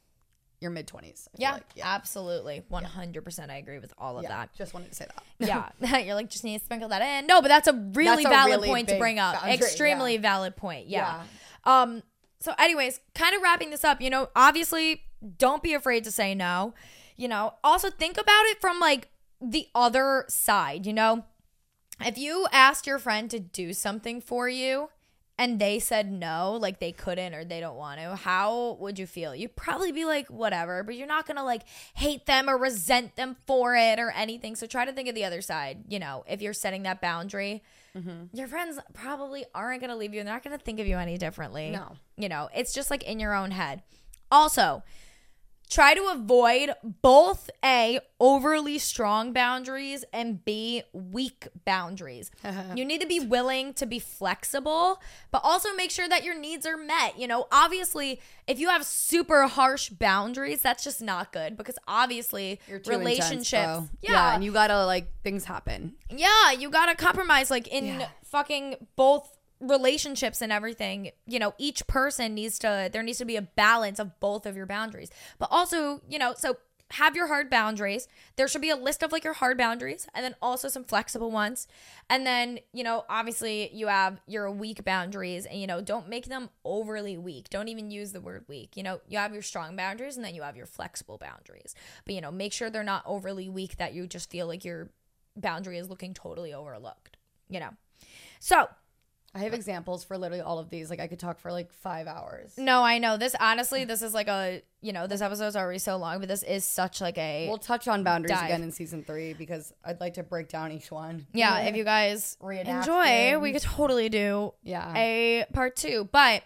your mid 20s yeah, like. absolutely. 100% I agree with all of yeah that. just wanted to say that yeah. *laughs* *laughs* You're like, just need to sprinkle that in. No, but that's a really That's a valid really point to bring up. boundary, Extremely yeah. valid point. Yeah. Um, so anyways, kind of wrapping this up, you know, obviously don't be afraid to say no. You know, also think about it from like the other side, you know. If you asked your friend to do something for you and they said no, like they couldn't or they don't want to, how would you feel? You'd probably be like, whatever, but you're not gonna like hate them or resent them for it or anything. So try to think of the other side, you know, if you're setting that boundary. Mm-hmm. Your friends probably aren't gonna leave you and they're not gonna think of you any differently. No. You know, it's just like in your own head. Also, try to avoid both A, overly strong boundaries and B, weak boundaries. *laughs* you need to be willing to be flexible, but also make sure that your needs are met. You know, obviously, if you have super harsh boundaries, that's just not good because obviously You're too intense, relationships. yeah, and you gotta like things happen yeah, you gotta compromise like in Yeah. fucking both relationships and everything. You know, each person needs to there needs to be a balance of both of your boundaries. But also, you know, so have your hard boundaries. There should be a list of like your hard boundaries and then also some flexible ones. And then, you know, obviously you have your weak boundaries and you know, don't make them overly weak. Don't even use the word weak. You know, you have your strong boundaries and then you have your flexible boundaries. But you know, make sure they're not overly weak that you just feel like your boundary is looking totally overlooked, you know. So, i have examples for literally all of these like i could talk for like five hours no, I know this honestly, this is like a, you know, this episode's already so long, but this is such like a We'll touch on boundaries Dive. again in season three because I'd like to break down each one. yeah, if you guys Reenact enjoy, we could totally do Yeah. a part 2. But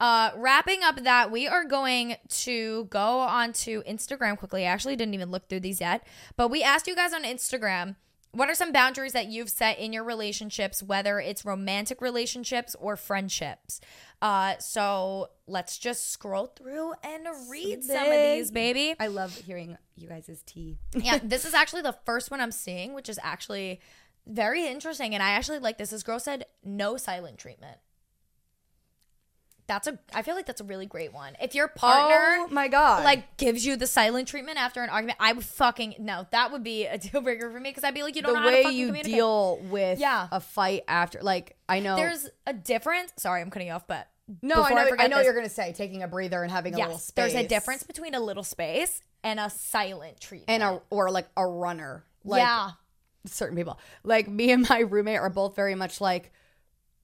uh wrapping up that we are going to go on to Instagram quickly. I actually didn't even look through these yet, but we asked you guys on Instagram what are some boundaries that you've set in your relationships, whether it's romantic relationships or friendships? Uh, so let's just scroll through and read some of these, baby. I love hearing you guys' tea. yeah, *laughs* this is actually the first one I'm seeing, which is actually very interesting. And I actually like this. This girl said no silent treatment. That's a I feel like that's a really great one. If your partner oh my god! like gives you the silent treatment after an argument, I would fucking no, that would be a *laughs* deal breaker for me because I'd be like, you don't the know how to way you deal with Yeah. a fight after, like I know. There's a difference. Sorry, I'm cutting you off, but no, I know. I, forget know this- you're gonna say taking a breather and having a little space. there's a difference between a little space and a silent treatment. and a or like a runner. Like yeah, certain people. Like me and my roommate are both very much like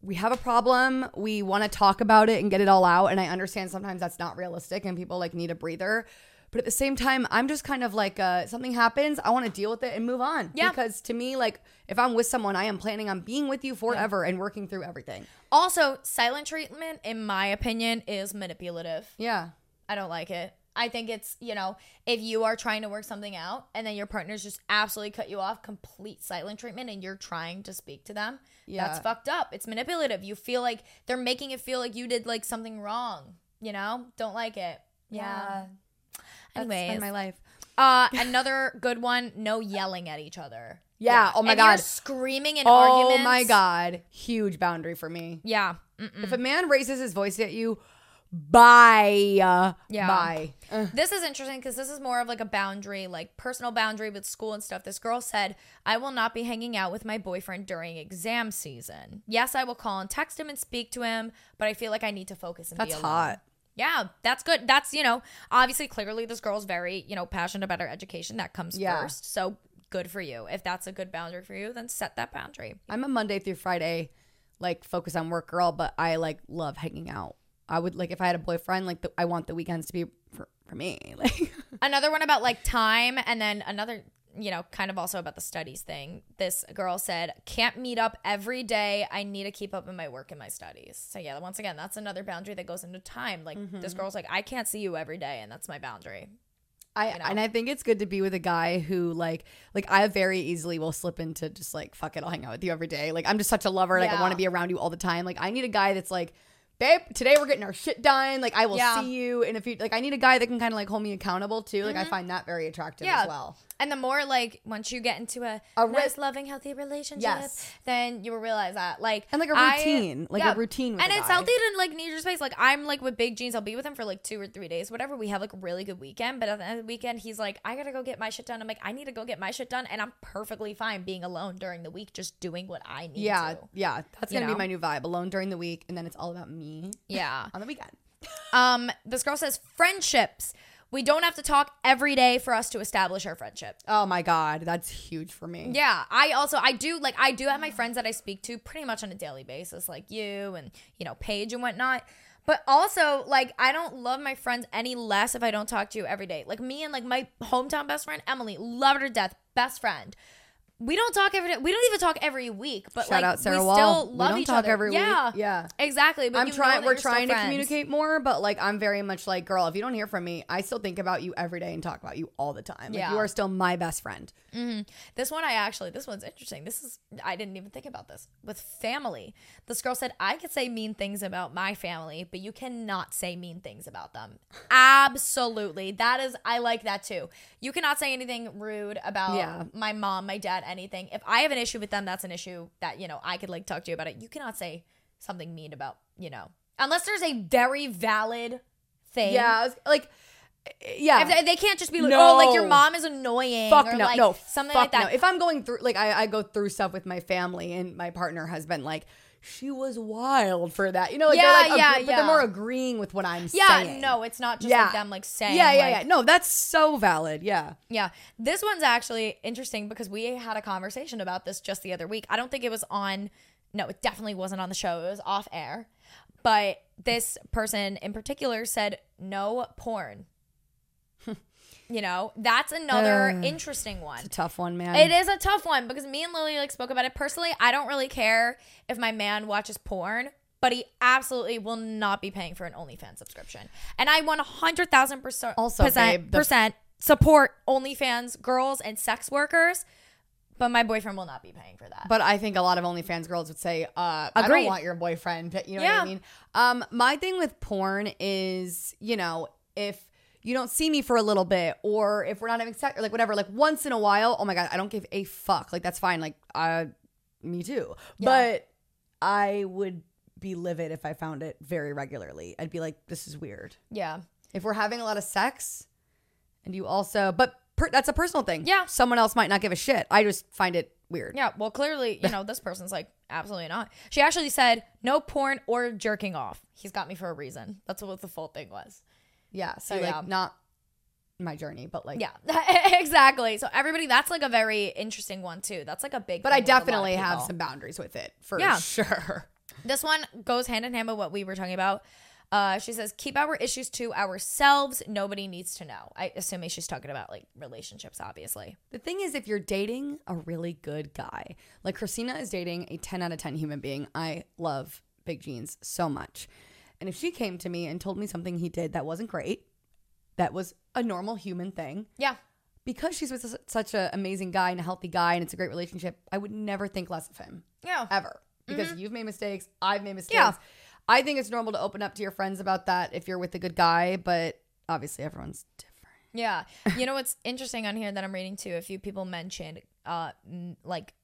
we have a problem. We want to talk about it and get it all out. And I understand sometimes that's not realistic and people like need a breather. But at the same time, I'm just kind of like, uh, something happens, I want to deal with it and move on. Yeah. Because to me, like, if I'm with someone, I am planning on being with you forever and working through everything. Also, silent treatment, in my opinion, is manipulative. Yeah. I don't like it. I think it's, you know, if you are trying to work something out and then your partner's just absolutely cut you off, complete silent treatment, and you're trying to speak to them, Yeah. that's fucked up. It's manipulative. You feel like they're making it feel like you did like something wrong, you know? Don't like it. Yeah. Been Anyways, my life. uh, another good one no yelling at each other. Yeah, oh my God. screaming in Oh arguments. Oh my God. Huge boundary for me. Yeah. Mm-mm. If a man raises his voice at you, bye. Yeah. Bye. Uh, This is interesting because this is more of like a boundary, like personal boundary with school and stuff. This girl said, I will not be hanging out with my boyfriend during exam season. Yes, I will call and text him and speak to him, but I feel like I need to focus and that's be alone. hot. Yeah, that's good. That's, you know, obviously, clearly, this girl's very, you know, passionate about her education. That comes Yeah. first. So good for you. If that's a good boundary for you, then set that boundary. I'm a Monday through Friday, like focus on work girl, but I like love hanging out. I would like if I had a boyfriend, like the, I want the weekends to be for, for me. *laughs* Like another one about like time and then another you know kind of also about the studies thing this girl said can't meet up every day i need to keep up in my work and my studies so yeah once again that's another boundary that goes into time like mm-hmm. this girl's like i can't see you every day and that's my boundary I know? and I think it's good to be with a guy who like like I very easily will slip into just like fuck it, I'll hang out with you every day. Like I'm just such a lover, like I want to be around you all the time. Like I need a guy that's like Babe, today we're getting our shit done. Like I will Yeah. see you in a few. Like I need a guy that can kind of like hold me accountable too. Like I find that very attractive Mm-hmm. Yeah. as well. And the more like once you get into a, A nice loving healthy relationship Yes. then you will realize that like And, like, a routine, like, a routine with and it's guy. healthy to like need your space like i'm like with big jeans i'll be with him for like two or three days whatever we have like a really good weekend but at the end of the weekend he's like i gotta go get my shit done i'm like i need to go get my shit done and i'm perfectly fine being alone during the week just doing what i need Yeah, to yeah. That's gonna know? be my new vibe. Alone during the week, and then it's all about me yeah *laughs* on the weekend. um this girl says friendships we don't have to talk every day for us to establish our friendship Oh my god, that's huge for me. Yeah, I also I do like I do have my friends that I speak to pretty much on a daily basis, like you and you know Paige and whatnot. But also, like I don't love my friends any less if I don't talk to you every day. Like me and like my hometown best friend Emily, love her to death, best friend. We don't talk every day. We don't even talk every week. But Shout like out Sarah we Wall. still We love don't each talk other. every week. yeah, Yeah. exactly. But I'm trying. We're trying to friends. communicate more, but like I'm very much like, girl, if you don't hear from me, I still think about you every day and talk about you all the time. Like Yeah. you are still my best friend. Mm-hmm. This one I actually this one's interesting. This is I didn't even think about this. With family. This girl said I could say mean things about my family, but you cannot say mean things about them. Absolutely. That is I like that too. You cannot say anything rude about Yeah. my mom, my dad, anything. If I have an issue with them, that's an issue that, you know, I could like talk to you about it. You cannot say something mean about, you know. Unless there's a very valid thing. Yeah, was, like, yeah. If they, they can't just be like, oh, like your mom is annoying. fuck or no, like no, something fuck like that. No. If I'm going through, like, I, I go through stuff with my family, and my partner has been like, she was wild for that. You know, like, Yeah, they're like, yeah, agree- but yeah. they're more agreeing with what I'm Yeah, saying. Yeah, no, it's not just Yeah. like them like saying. Yeah, yeah, like- yeah. No, that's so valid. Yeah. yeah. This one's actually interesting because we had a conversation about this just the other week. I don't think it was on. No, it definitely wasn't on the show. It was off air. But this person in particular said no porn. You know, that's another Ugh. interesting one. It's a tough one, man. It is a tough one because me and Lily like spoke about it personally. I don't really care if my man watches porn, but he absolutely will not be paying for an OnlyFans subscription. And I one hundred thousand percent Also, percent, babe, the- percent support OnlyFans girls and sex workers, but my boyfriend will not be paying for that. But I think a lot of OnlyFans girls would say, uh, I don't want your boyfriend. but You know what I mean? Um, my thing with porn is, you know, if you don't see me for a little bit, or if we're not having sex, or like whatever, like once in a while, oh my God, I don't give a fuck. Like, that's fine. Like, uh, me too. But I would be livid if I found it very regularly. I'd be like, this is weird. yeah, If we're having a lot of sex, and you also, but per, that's a personal thing. Yeah. Someone else might not give a shit. I just find it weird. yeah. Well, clearly, you know, this person's like absolutely not. She actually said no porn or jerking off. He's got me for a reason. That's what the full thing was. Yeah. So So, like yeah. not my journey, but like Yeah, *laughs* exactly. So everybody, that's like a very interesting one too. That's like a big. But I with a lot of definitely have some boundaries with it for Yeah. sure. *laughs* This one goes hand in hand with what we were talking about. Uh, she says, keep our issues to ourselves. Nobody needs to know. I assume she's talking about like relationships, obviously. The thing is, if you're dating a really good guy, like Christina is dating a 10 out of 10 human being, I love Big Jeans so much. And if she came to me and told me something he did that wasn't great, that was a normal human thing, Yeah. because she's with such an amazing guy and a healthy guy and it's a great relationship, I would never think less of him Yeah. ever because you've made mistakes, I've made mistakes. Yeah. I think it's normal to open up to your friends about that if you're with a good guy, but obviously everyone's different. Yeah. *laughs* You know what's interesting on here that I'm reading too? A few people mentioned uh m- like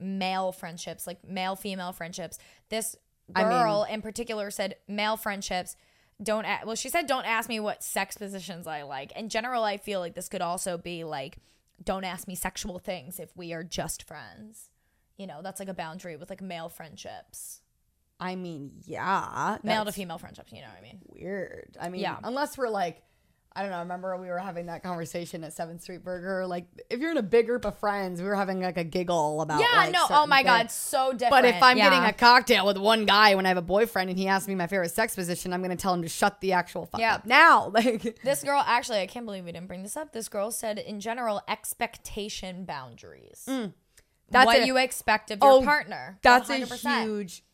male friendships, like male female friendships. This I mean- girl in particular said male friendships don't a- well she said don't ask me what sex positions I like. In general, I feel like this could also be like don't ask me sexual things if we are just friends. You know, that's like a boundary with like male friendships. I mean, yeah. male to female friendships, you know what I mean? Weird. I mean, Yeah. unless we're like, I don't know. I remember we were having that conversation at Seventh Street Burger. Like, if you're in a big group of friends, we were having like a giggle about. Yeah, like, no, oh my god, so different. But if I'm Yeah. getting a cocktail with one guy when I have a boyfriend and he asks me my favorite sex position, I'm going to tell him to shut the actual fuck Yeah. up now. *laughs* Like, This girl, actually, I can't believe we didn't bring this up. This girl said, in general, expectation boundaries. Mm. That's what a- you expect of your Oh, partner. that's 100%. a huge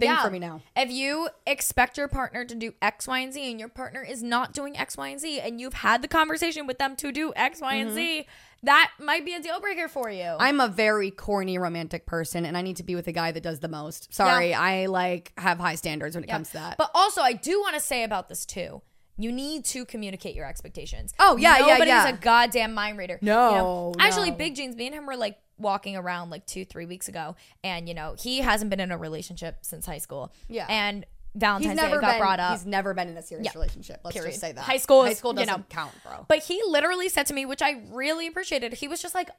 thing Yeah. for me now. If you expect your partner to do X, Y, and Z, and your partner is not doing X, Y, and Z, and you've had the conversation with them to do X, Y, and Z, that might be a deal breaker for you. Mm-hmm. I'm a very corny romantic person and I need to be with a guy that does the most. Sorry, I like have high standards when it Yeah. comes to that. But also, I do want to say about this too. You need to communicate your expectations. Oh, yeah, yeah, yeah. Nobody's yeah. a goddamn mind reader. No, You know? Actually, no. Big Jeans, me and him were like walking around like two, three weeks ago, and you know he hasn't been in a relationship since high school. Yeah. and Valentine's Day never got been brought up. he's never been in a serious Yeah. relationship. Let's Period. just say that. High school high school you doesn't know. count, bro. But he literally said to me, which I really appreciated, he was just like,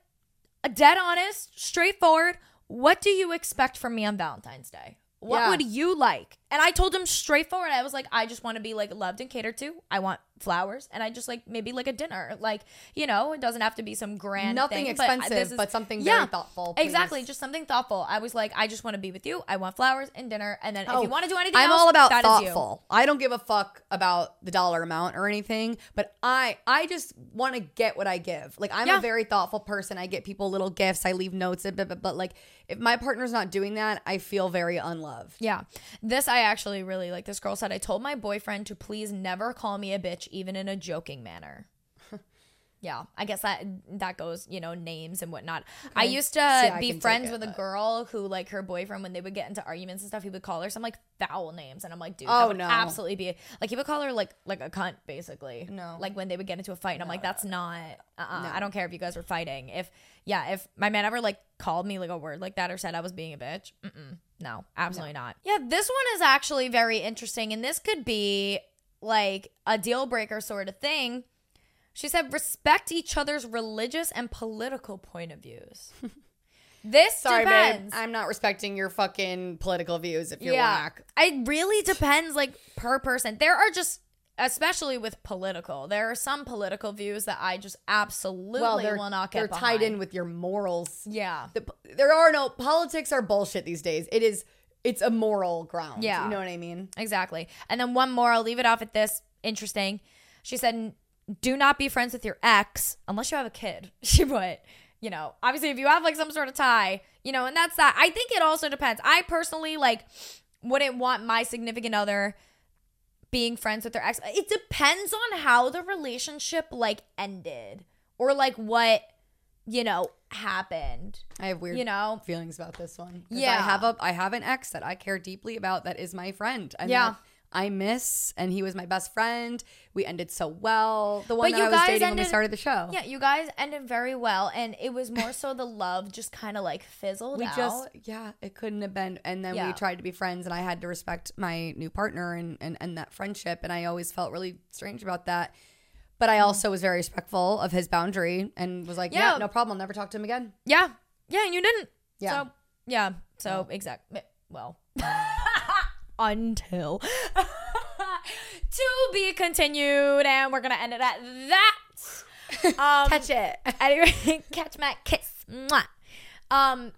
a dead honest, straightforward. What do you expect from me on Valentine's Day? What Yeah. would you like? And I told him straightforward. I was like, I just want to be like loved and catered to. I want flowers, and I just like maybe like a dinner. Like you know, it doesn't have to be some grand Nothing thing, but uh, I- expensive, but something very thoughtful, please. Exactly, just something thoughtful. I was like, I just want to be with you. I want flowers and dinner, and then if you oh, want to do anything, Oh, I'm else, all about is thoughtful. I don't give a fuck about the dollar amount or anything, but I I just want to get what I give. Like I'm Yeah. a very thoughtful person. I get people little gifts. I leave notes, but, but, but like if my partner's not doing that, I feel very unloved. Yeah. This I actually really like. This girl said, I told my boyfriend to please never call me a bitch, even in a joking manner. Yeah. I guess that that goes, you know, names and whatnot. I used to I be friends it, with a girl who, like, her boyfriend, when they would get into arguments and stuff, he would call her some like foul names. And I'm like, dude, that Oh, would no. absolutely be like he would call her like like a cunt, basically. No. Like when they would get into a fight. And I'm like, that's not uh uh I don't care if you guys were fighting. If yeah, if my man ever like called me like a word like that or said I was being a bitch, mm-mm, no, absolutely not. Yeah, this one is actually very interesting, and this could be like a deal breaker sort of thing. She said, respect each other's religious and political point of views. *laughs* this Sorry, depends. babe. I'm not respecting your fucking political views if you're yeah, whack. it really depends, like per person. There are just, especially with political, there are some political views that I just absolutely Well, they're will not get. they're tied behind. in with your morals. Yeah, The, there are no politics are bullshit these days. It is it's a moral ground. Yeah. you know what I mean. Exactly. And then one more, I'll leave it off at this. Interesting. She said, do not be friends with your ex unless you have a kid. *laughs* She put, you know, obviously if you have like some sort of tie, you know, and that's that. I think it also depends. I personally like wouldn't want my significant other being friends with their ex. It depends on how the relationship like ended or like what, you know, happened. I have weird You know? feelings about this one. Yeah. I have a I have an ex that I care deeply about that is my friend. And Yeah. I miss and he was my best friend. We ended so well. The one But that you I was guys dating when we started the show. Yeah, you guys ended very well, and it was more so the love just kind of like fizzled We out. just yeah, it couldn't have been and then Yeah. we tried to be friends and I had to respect my new partner and, and, and that friendship and I always felt really strange about that. But I mm. also was very respectful of his boundary and was like, yeah, Yeah. no problem, I'll never talk to him again. yeah, yeah, and you didn't. Yeah. So yeah, so exact. Well, *laughs* until *laughs* to be continued, and we're gonna end it at that. *laughs* Um, Catch it. anyway, *laughs* catch my kiss. Mwah. Um,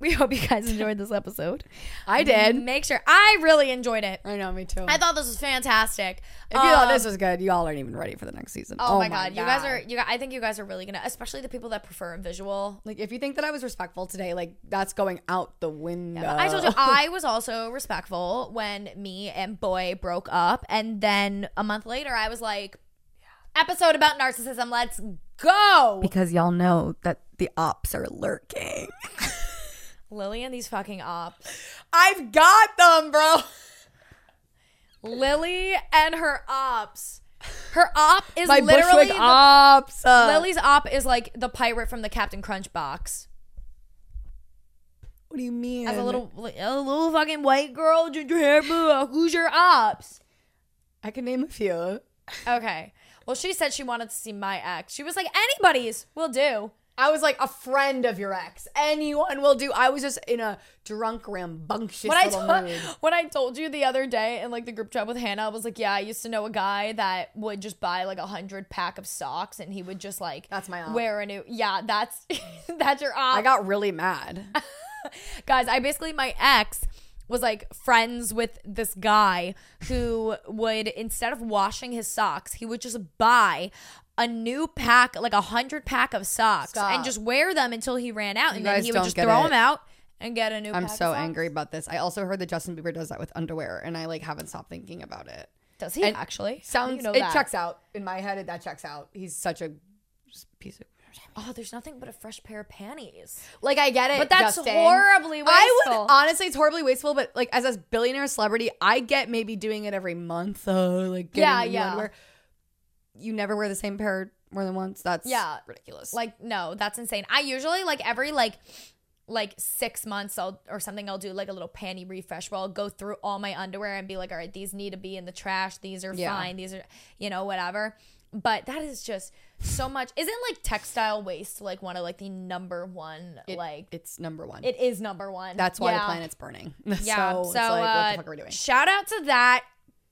*laughs* We hope you guys enjoyed this episode. I did. Make sure I really enjoyed it. I know, me too. I thought this was fantastic. if you thought Um, this was good, y'all aren't even ready for the next season. Oh, my, god. you guys are you guys, I think you guys are really gonna especially the people that prefer a visual. like if you think that I was respectful today, like that's going out the window. I told you *laughs* I was also respectful when me and boy broke up and then a month later I was like episode about narcissism, let's go. because y'all know that the ops are lurking. *laughs* Lily and these fucking ops. I've got them, bro. Lily and her ops. Her op is My literally Bushwick the- ops. uh, Lily's op is like the pirate from the Captain Crunch box. What do you mean? As a little a little fucking white girl, ginger hair, boo. Who's your ops? I can name a few. Okay. Well, she said she wanted to see my ex. She was like, anybody's will do. I was like a friend of your ex. Anyone will do. I was just in a drunk, rambunctious When I, little mood. when I told you the other day in like the group chat with Hannah, I was like, yeah, I used to know a guy that would just buy like a hundred pack of socks and he would just like That's my op. wear a new yeah, that's *laughs* that's your op. I got really mad. *laughs* guys i basically my ex was like friends with this guy who would instead of washing his socks he would just buy a new pack like a hundred pack of socks Stop. and just wear them until he ran out and then guys he would don't just get throw it. them out and get a new pack. I'm pack of so socks. angry about this. I also heard that Justin Bieber does that with underwear, and I like haven't stopped thinking about it. does he actually Sounds you know it that? checks out in my head. That checks out. He's such a piece of. oh there's nothing but a fresh pair of panties Like I get it, But that's Justin. horribly I wasteful. would honestly, it's horribly wasteful. But like as a billionaire celebrity, I get maybe doing it every month. Uh, like getting Yeah, new yeah. underwear. You never wear the same pair more than once. That's Yeah. ridiculous. Like no, that's insane. I usually like every like like six months I'll or something I'll do like a little panty refresh where I'll go through all my underwear and be like, all right, these need to be in the trash. These are Yeah. fine. These are you know whatever. But that is just so much. Isn't like textile waste like one of like the number one It- like it's number one. it is number one. that's why the planet's burning. *laughs* Yeah. so, So, it's like, what uh, the fuck are we doing? shout out to that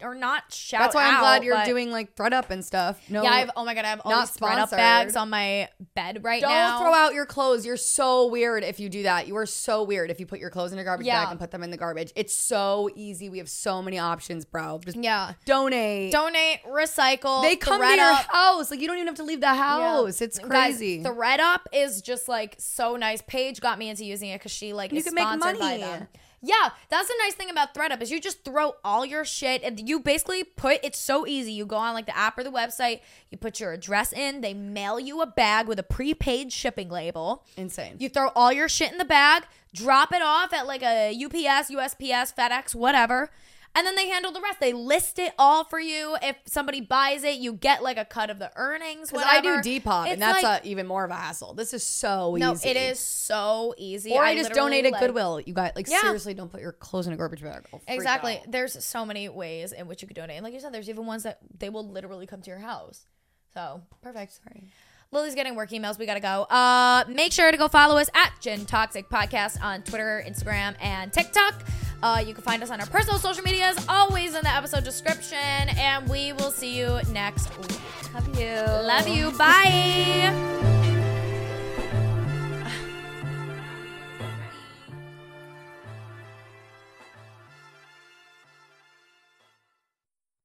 or not shout. That's why I'm glad you're but- doing like ThredUp and stuff. No, Yeah, I have, oh my god, I have all not these ThredUp sponsored. bags on my bed right now. Don't now. throw out your clothes. You're so weird if you do that. You are so weird if you put your clothes in a garbage Yeah. bag and put them in the garbage. It's so easy. We have so many options, bro. Just Yeah. donate. Donate, recycle. they come to thread your up. house. Like you don't even have to leave the house. It's crazy. Guys, ThredUp is just like so nice. Paige got me into using it because she like You is can make sponsored by money. them. Yeah, that's the nice thing about ThredUp is you just throw all your shit and you basically put it's so easy. You go on like the app or the website, you put your address in, they mail you a bag with a prepaid shipping label. Insane. You throw all your shit in the bag, drop it off at like a UPS, USPS, FedEx, whatever. And then they handle the rest. They list it all for you. If somebody buys it, you get like a cut of the earnings. Because I do. Depop, It's and that's like- uh even more of a hassle. This is so no, easy. it is so easy. Or I, just donate at like- Goodwill. You got like Yeah. seriously, don't put your clothes in a garbage bag. Exactly. out. There's so many ways in which you could donate. And like you said, there's even ones that they will literally come to your house. So perfect. Sorry. Lily's getting work emails. We gotta go. Uh, make sure to go follow us at Gin Toxic Podcast on Twitter, Instagram, and TikTok. Uh, you can find us on our personal social medias, always in the episode description. And we will see you next week. Love you. Love you. Bye.